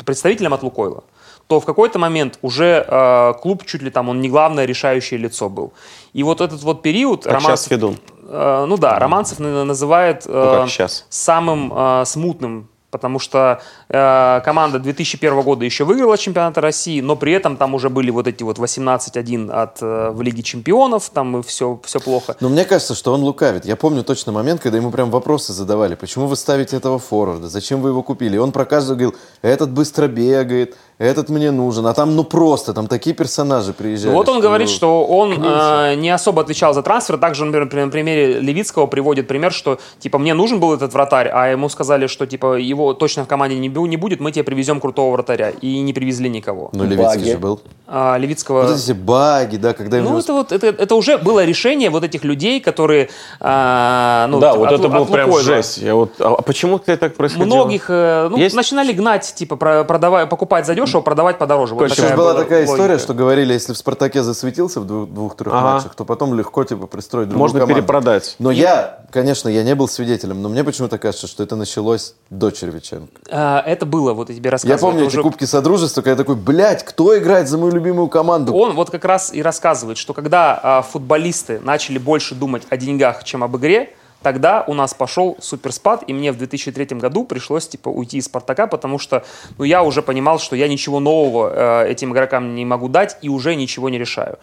представителем от Лукойла, то в какой-то момент уже э, клуб чуть ли там он не главное решающее лицо был. И вот этот вот период Как сейчас Федун. Э, ну да, Романцев на- называет э, Ну, самым э, смутным потому что э, команда 2001 года еще выиграла чемпионат России, но при этом там уже были вот эти вот 18-1 от, э, в Лиге чемпионов, там все, все плохо. Но мне кажется, что он лукавит. Я помню точно момент, когда ему прям вопросы задавали. Почему вы ставите этого форварда? Зачем вы его купили? И он про каждого говорил, этот быстро бегает, этот мне нужен. А там ну просто, там такие персонажи приезжали. Вот он что- говорит, что он э, не особо отвечал за трансфер. Также, например, при- на примере Левицкого приводит пример, что типа мне нужен был этот вратарь, а ему сказали, что типа его точно в команде не, не будет, мы тебе привезем крутого вратаря. И не привезли никого. Ну, Левицкий же был. А, Левицкого... Вот эти баги, да, когда ему... Ну, это вот это, это уже было решение вот этих людей, которые. а, ну, да, от- вот это от был прям Лукойла. жесть. Я вот, а почему это так происходило? Многих э, ну, Есть- начинали гнать, типа, про- продавай, покупать задешево, продавать подороже. Вот такая была была такая история, логика. что говорили, если в «Спартаке» засветился в двух- двух-трех Ага. матчах, то потом легко типа пристроить другую Можно команду. перепродать. Но я, конечно, я не был свидетелем, но мне почему-то кажется, что это началось до Червиченко. А, это было, вот я тебе Я рассказывал. помню это эти уже- кубки Содружества, когда я такой, блядь, кто играет за мою любимую команду? Он вот как раз и рассказывает, что когда а, футболисты начали больше думать о деньгах, чем об игре, тогда у нас пошел суперспад, и мне в 2003 году пришлось типа уйти из Спартака, потому что ну, я уже понимал, что я ничего нового э, этим игрокам не могу дать и уже ничего не решаю.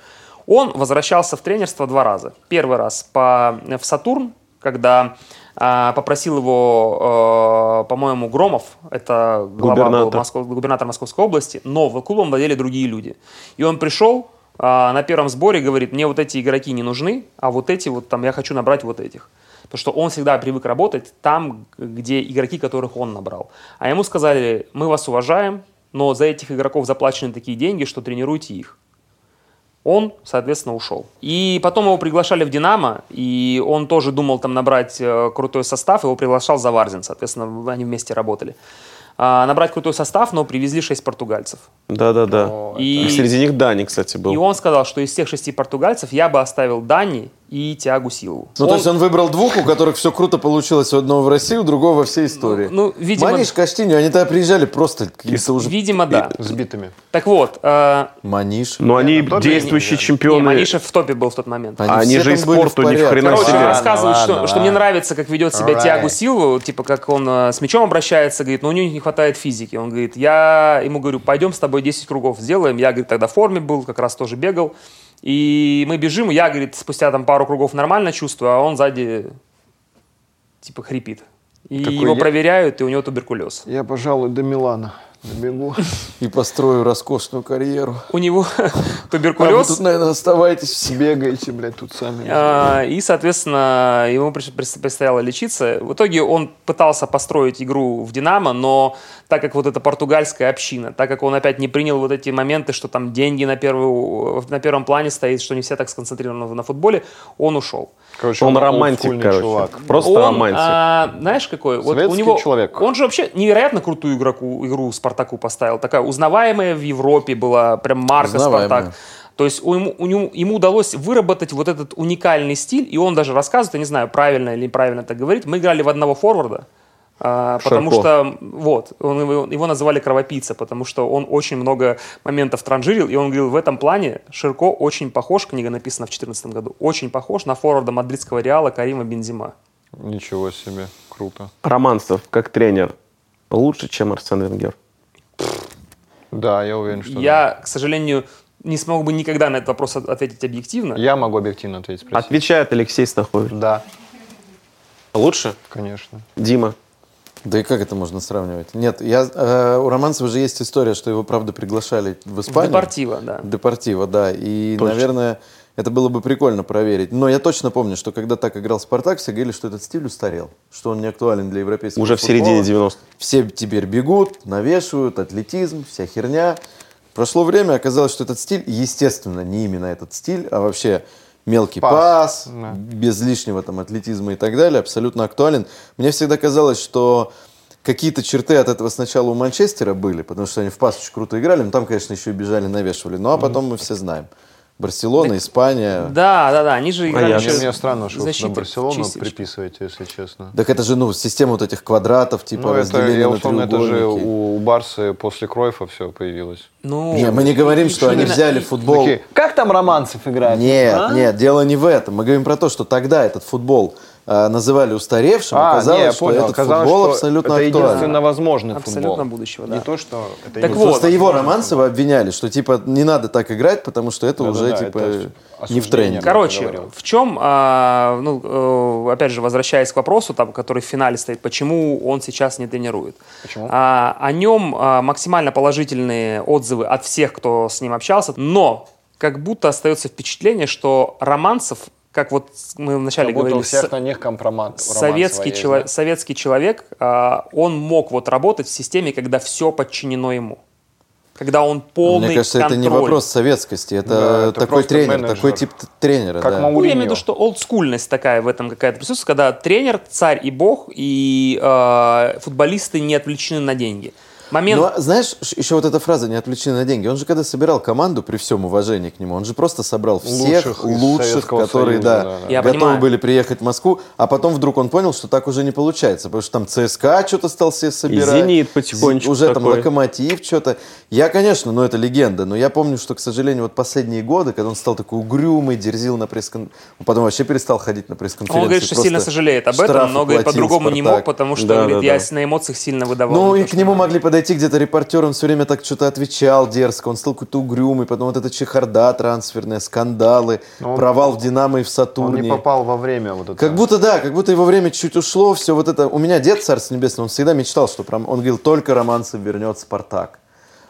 Он возвращался в тренерство два раза. Первый раз по, в Сатурн, когда а, попросил его, э, по-моему, Громов, это глава Губернатор. Москва- губернатор Московской области, но в клубом владели другие люди. И он пришел а, на первом сборе и говорит, мне вот эти игроки не нужны, а вот эти вот там, я хочу набрать вот этих. Потому что он всегда привык работать там, где игроки, которых он набрал. А ему сказали, мы вас уважаем, но за этих игроков заплачены такие деньги, что тренируйте их. Он, соответственно, ушел. И потом его приглашали в «Динамо», и он тоже думал там набрать э, крутой состав, его приглашал Заварзин, соответственно, они вместе работали. А, набрать крутой состав, но привезли шесть португальцев. Да-да-да. И- И среди них Дани, кстати, был. И он сказал, что из всех шести португальцев я бы оставил Дани и Тиагу Силу. Ну, то есть он выбрал двух, у которых все круто получилось у одного в России, у другого во всей истории. ну, видимо- Маниш, Каштиньо, они тогда приезжали просто какие-то уже... Видимо, да. Сбитыми. Так вот, э, Маниш. Но они же действующие не- не, чемпионы. Манишев в топе был в тот момент. Они они же там и были спорт в у них порядке. хрена Короче, себе. он Ладно, рассказывает, что, ладно, что мне нравится, как ведет себя Alright. Тиагу Силву, типа, как он э, с мячом обращается, говорит, но у него не хватает физики. Он говорит, я ему говорю, пойдем с тобой 10 кругов сделаем. Я, говорит, тогда в форме был, как раз тоже бегал. И мы бежим, я, говорит, спустя там пару кругов нормально чувствую, а он сзади, типа, хрипит. И Такой его я- проверяют, и у него туберкулез. Я, пожалуй, до Милана добегу. И построю роскошную карьеру. У него А вы туберкулез. тут, наверное, оставайтесь. Бегаете, блядь, тут сами. А, И, соответственно, ему предстояло лечиться. В итоге он пытался построить игру в «Динамо», но так как вот эта португальская община, так как он опять не принял вот эти моменты, что там деньги на, первую, на первом плане стоит, что не все так сконцентрированы на футболе, он ушел. Короче, Он он романтик, короче. чувак. Просто он, романтик. а, знаешь, какой? Вот у Советский него, человек. Он же вообще невероятно крутую игроку, игру Спартаку поставил. Такая узнаваемая в Европе была, прям марка Узнаваемая. Спартак. То есть у ему, у него- ему удалось выработать вот этот уникальный стиль, и он даже рассказывает, я не знаю, правильно или неправильно это говорить, мы играли в одного форварда, а, потому что, вот, он, его, его называли кровопийца, потому что он очень много моментов транжирил, и он говорил, в этом плане Ширко очень похож, книга написана в 2014 году, очень похож на форварда мадридского Реала Карима Бензима. Ничего себе, круто. Романцев, как тренер, лучше, чем Арсен Венгер. Да, я уверен, что Я, к сожалению, не смог бы никогда на этот вопрос от- ответить объективно. да. Я могу объективно ответить. спросить. Отвечает Алексей Стахович. Да, Лучше? конечно. Дима. Да и как это можно сравнивать? Нет, я, э, у Романцева же есть история, что его, правда, приглашали в В Испанию. Депортиво, да. Депортиво, да. И, Точно. наверное, это было бы прикольно проверить. Но я точно помню, что когда так играл Спартак, все говорили, что этот стиль устарел, что он не актуален для европейского Уже в футбола. середине 90-х. Все теперь бегут, навешивают, атлетизм, вся херня. Прошло время, оказалось, что этот стиль, естественно, не именно этот стиль, а вообще мелкий пас, Пас, да. без лишнего там атлетизма и так далее, абсолютно актуален. Мне всегда казалось, что какие-то черты от этого сначала у Манчестера были, потому что они в пас очень круто играли, но там, конечно, еще и бежали, навешивали. Ну, а потом мы все знаем. Барселона, Испания. Да, да, да, они же играли я Мне, странно, что вы защиты на Барселону чистишь. приписываете, если честно. Так это же, ну, система вот этих квадратов, типа Ну, это, я на условно, это же у, у Барсы после Кройфа все появилось. Ну, Не, мы не говорим, что они взяли футбол. Такие, как там Романцев играет? Нет, А? нет, дело не в этом. Мы говорим про то, что тогда этот футбол а, называли устаревшим, А, оказалось, не, я что понял. этот Оказалось, футбол что абсолютно это актуален. единственно возможный Абсолютно футбол. будущего, да. Не то, что это Так вот. Просто его Романцева обвиняли, что типа не надо так играть, потому что это уже Да-да-да, типа это не в тренде. Короче, в чем, а, ну, э, опять же, возвращаясь к вопросу, там, который в финале стоит, почему он сейчас не тренирует? Почему? А, о нем а, максимально положительные отзывы от всех, кто с ним общался, но как будто остается впечатление, что Романцев, как вот мы вначале Как будто говорили, у всех с- на них компромат. советский, роман чело- советский человек, а, он мог вот работать в системе, когда все подчинено ему. Когда он полный Мне кажется, это не контроль. вопрос советскости, это, Да, это такой тренер, менеджер. такой тип тренера. Как да. Мауриньо. Ну, я имею в виду, что олдскульность такая в этом какая-то присутствует, когда тренер, царь и бог, и э, футболисты не отвлечены на деньги. Момент... Ну, а знаешь, еще вот эта фраза «не отвлечены на деньги». Он же когда собирал команду, при всем уважении к нему, он же просто собрал всех Лучших лучших, которые, Союза, да, да, да. Готовы понимаю. были приехать в Москву, а потом вдруг он понял, что так уже не получается, потому что там ЦСКА что-то стал себе собирать. «Зенит» потихонечку Уже там такой. Локомотив что-то. Я, конечно, ну это легенда, но я помню, что, к сожалению, вот последние годы, когда он стал такой угрюмый, дерзил на пресс-конференции, потом вообще перестал ходить на пресс-конференции. Он говорит, что сильно сожалеет об этом, но платил по-другому не мог, потому что Да, говорит, да, я да. на эмоциях сильно выдавал. Ну, то, и к нему могли подойти где-то репортер, он все время так что-то отвечал дерзко, он стал какой-то угрюмый, потом вот эта чехарда трансферная, скандалы, Но он- провал в «Динамо» и в Он «Сатурне». не попал во время вот это. Как будто, да, как будто его время чуть ушло, все вот это. У меня дед, Царство Небесное, он всегда мечтал, что он говорил, только Романцев вернет «Спартак».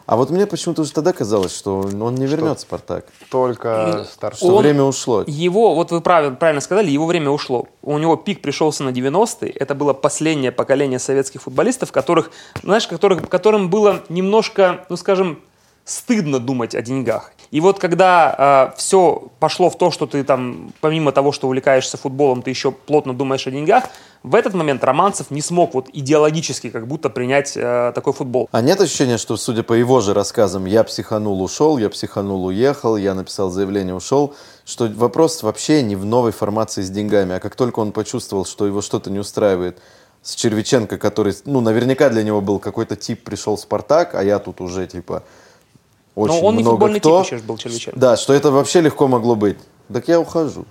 А вот мне почему-то уже тогда казалось, что он не вернет «Спартак», Только старший. что Он- время ушло. Его, вот вы правильно, правильно сказали, его время ушло. У него пик пришелся на 90-е. Это было последнее поколение советских футболистов, которых, знаешь, которых, которым было немножко, ну скажем, стыдно думать о деньгах. И вот когда все пошло в то, что ты там, помимо того, что увлекаешься футболом, ты еще плотно думаешь о деньгах, в этот момент Романцев не смог вот идеологически как будто принять э, такой футбол. А нет ощущения, что, судя по его же рассказам, я психанул, ушел, я психанул, уехал, я написал заявление, ушел, что вопрос вообще не в новой формации с деньгами, а как только он почувствовал, что его что-то не устраивает, с Червиченко, который, ну, наверняка для него был какой-то тип, пришел в «Спартак», а я тут уже, типа, очень Но он не много футбольный кто. тип еще был, Червиченко. Да, что это вообще легко могло быть. Так я ухожу.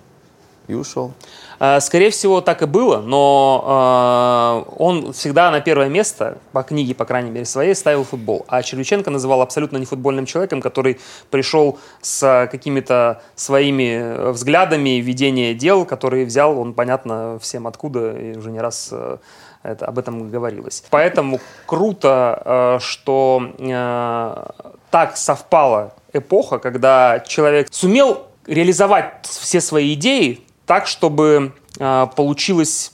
И ушел. А, Скорее всего, так и было, но э, он всегда на первое место, по книге, по крайней мере, своей, ставил футбол. А Червиченко называл абсолютно не футбольным человеком, который пришел с какими-то своими э, взглядами ведения дел, которые взял, он, понятно, всем откуда, и уже не раз э, это, об этом говорилось. Поэтому круто, э, что так совпала эпоха, когда человек сумел реализовать все свои идеи так, чтобы э, получилось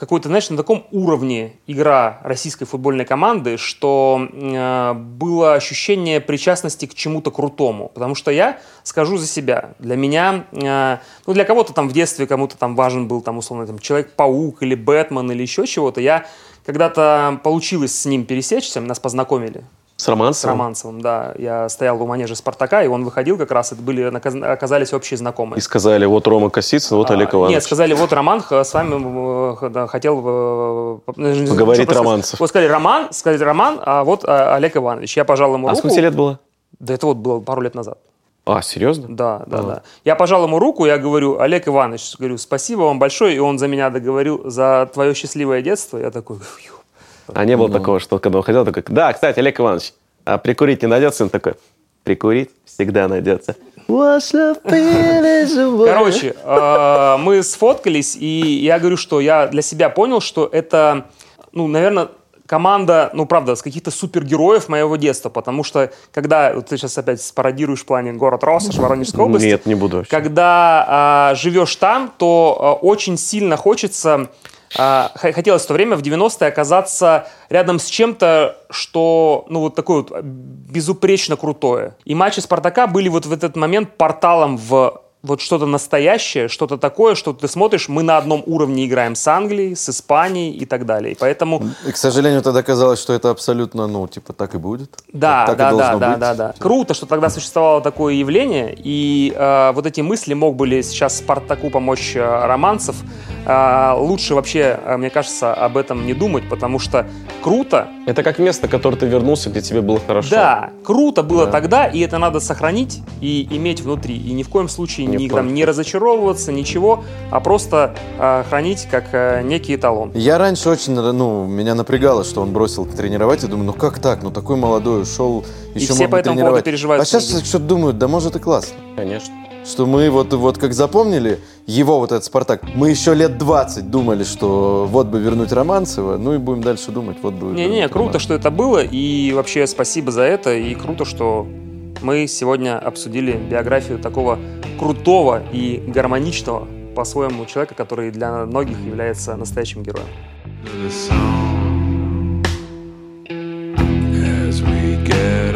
какой-то, знаешь, на таком уровне игра российской футбольной команды, что э, было ощущение причастности к чему-то крутому. Потому что я скажу за себя, для меня, э, ну для кого-то там в детстве кому-то там важен был там условно там Человек-паук или Бэтмен или еще чего-то, я когда-то получилось с ним пересечься, нас познакомили С с Романцевым? Романцевым, да. Я стоял в манеже Спартака, и он выходил как раз, это были, оказались общие знакомые. И сказали, вот Рома Косицын, вот А, Олег Иванович. Нет, сказали, вот Роман с вами да, хотел... э, э, Поговорить Романцев. Вот сказали Роман, сказали Роман, а вот э, Олег Иванович. Я пожал ему А руку. сколько тебе лет было? Да это вот было пару лет назад. А, серьезно? Да, да, А. да. Я пожал ему руку, я говорю, Олег Иванович, говорю, спасибо вам большое, и он за меня договорил за твое счастливое детство. Я такой, «Фью». А не было такого, что когда он ходил, такой, да, кстати, Олег Иванович, а прикурить не найдется? Он такой, прикурить всегда найдется. Короче, э, мы сфоткались, и я говорю, что я для себя понял, что это, ну, наверное, команда, ну, правда, с каких-то супергероев моего детства, потому что, когда, вот ты сейчас опять спародируешь в плане город Россошь, Воронежской области, Нет, не буду вообще. когда а, живешь там, то а, очень сильно хочется, а, хотелось в то время, в 90-е, оказаться рядом с чем-то, что, ну, вот такое вот безупречно крутое. И матчи Спартака были вот в этот момент порталом в вот что-то настоящее, что-то такое, что ты смотришь, мы на одном уровне играем с Англией, с Испанией и так далее. И поэтому И, к сожалению, тогда казалось, что это абсолютно, ну, типа, так и будет. Да, так и да, да, должно да, быть. да, да. Круто, что тогда существовало такое явление, и э, вот эти мысли мог бы ли сейчас Спартаку помочь э, романцев. Э, лучше вообще, э, мне кажется, об этом не думать, потому что круто, Это как место, в которое ты вернулся, где тебе было хорошо. да, круто было Да. тогда, и это надо сохранить и иметь внутри, и ни в коем случае Не там, не разочаровываться, ничего, а просто а, хранить как а, некий эталон. Я раньше очень, ну, меня напрягало, что он бросил тренировать. Я думаю, ну как так? Ну такой молодой ушел, И еще все мог по этому поводу тренировать. переживают. А сейчас что-то думают, да может и классно. Конечно. Что мы вот, вот как запомнили его вот этот «Спартак», мы еще лет 20 думали, что вот бы вернуть Романцева, ну и будем дальше думать, вот бы Не-не, круто, Романцева. что это было, и вообще спасибо за это, и круто, что мы сегодня обсудили биографию такого крутого и гармоничного по-своему человека, который для многих является настоящим героем. As we get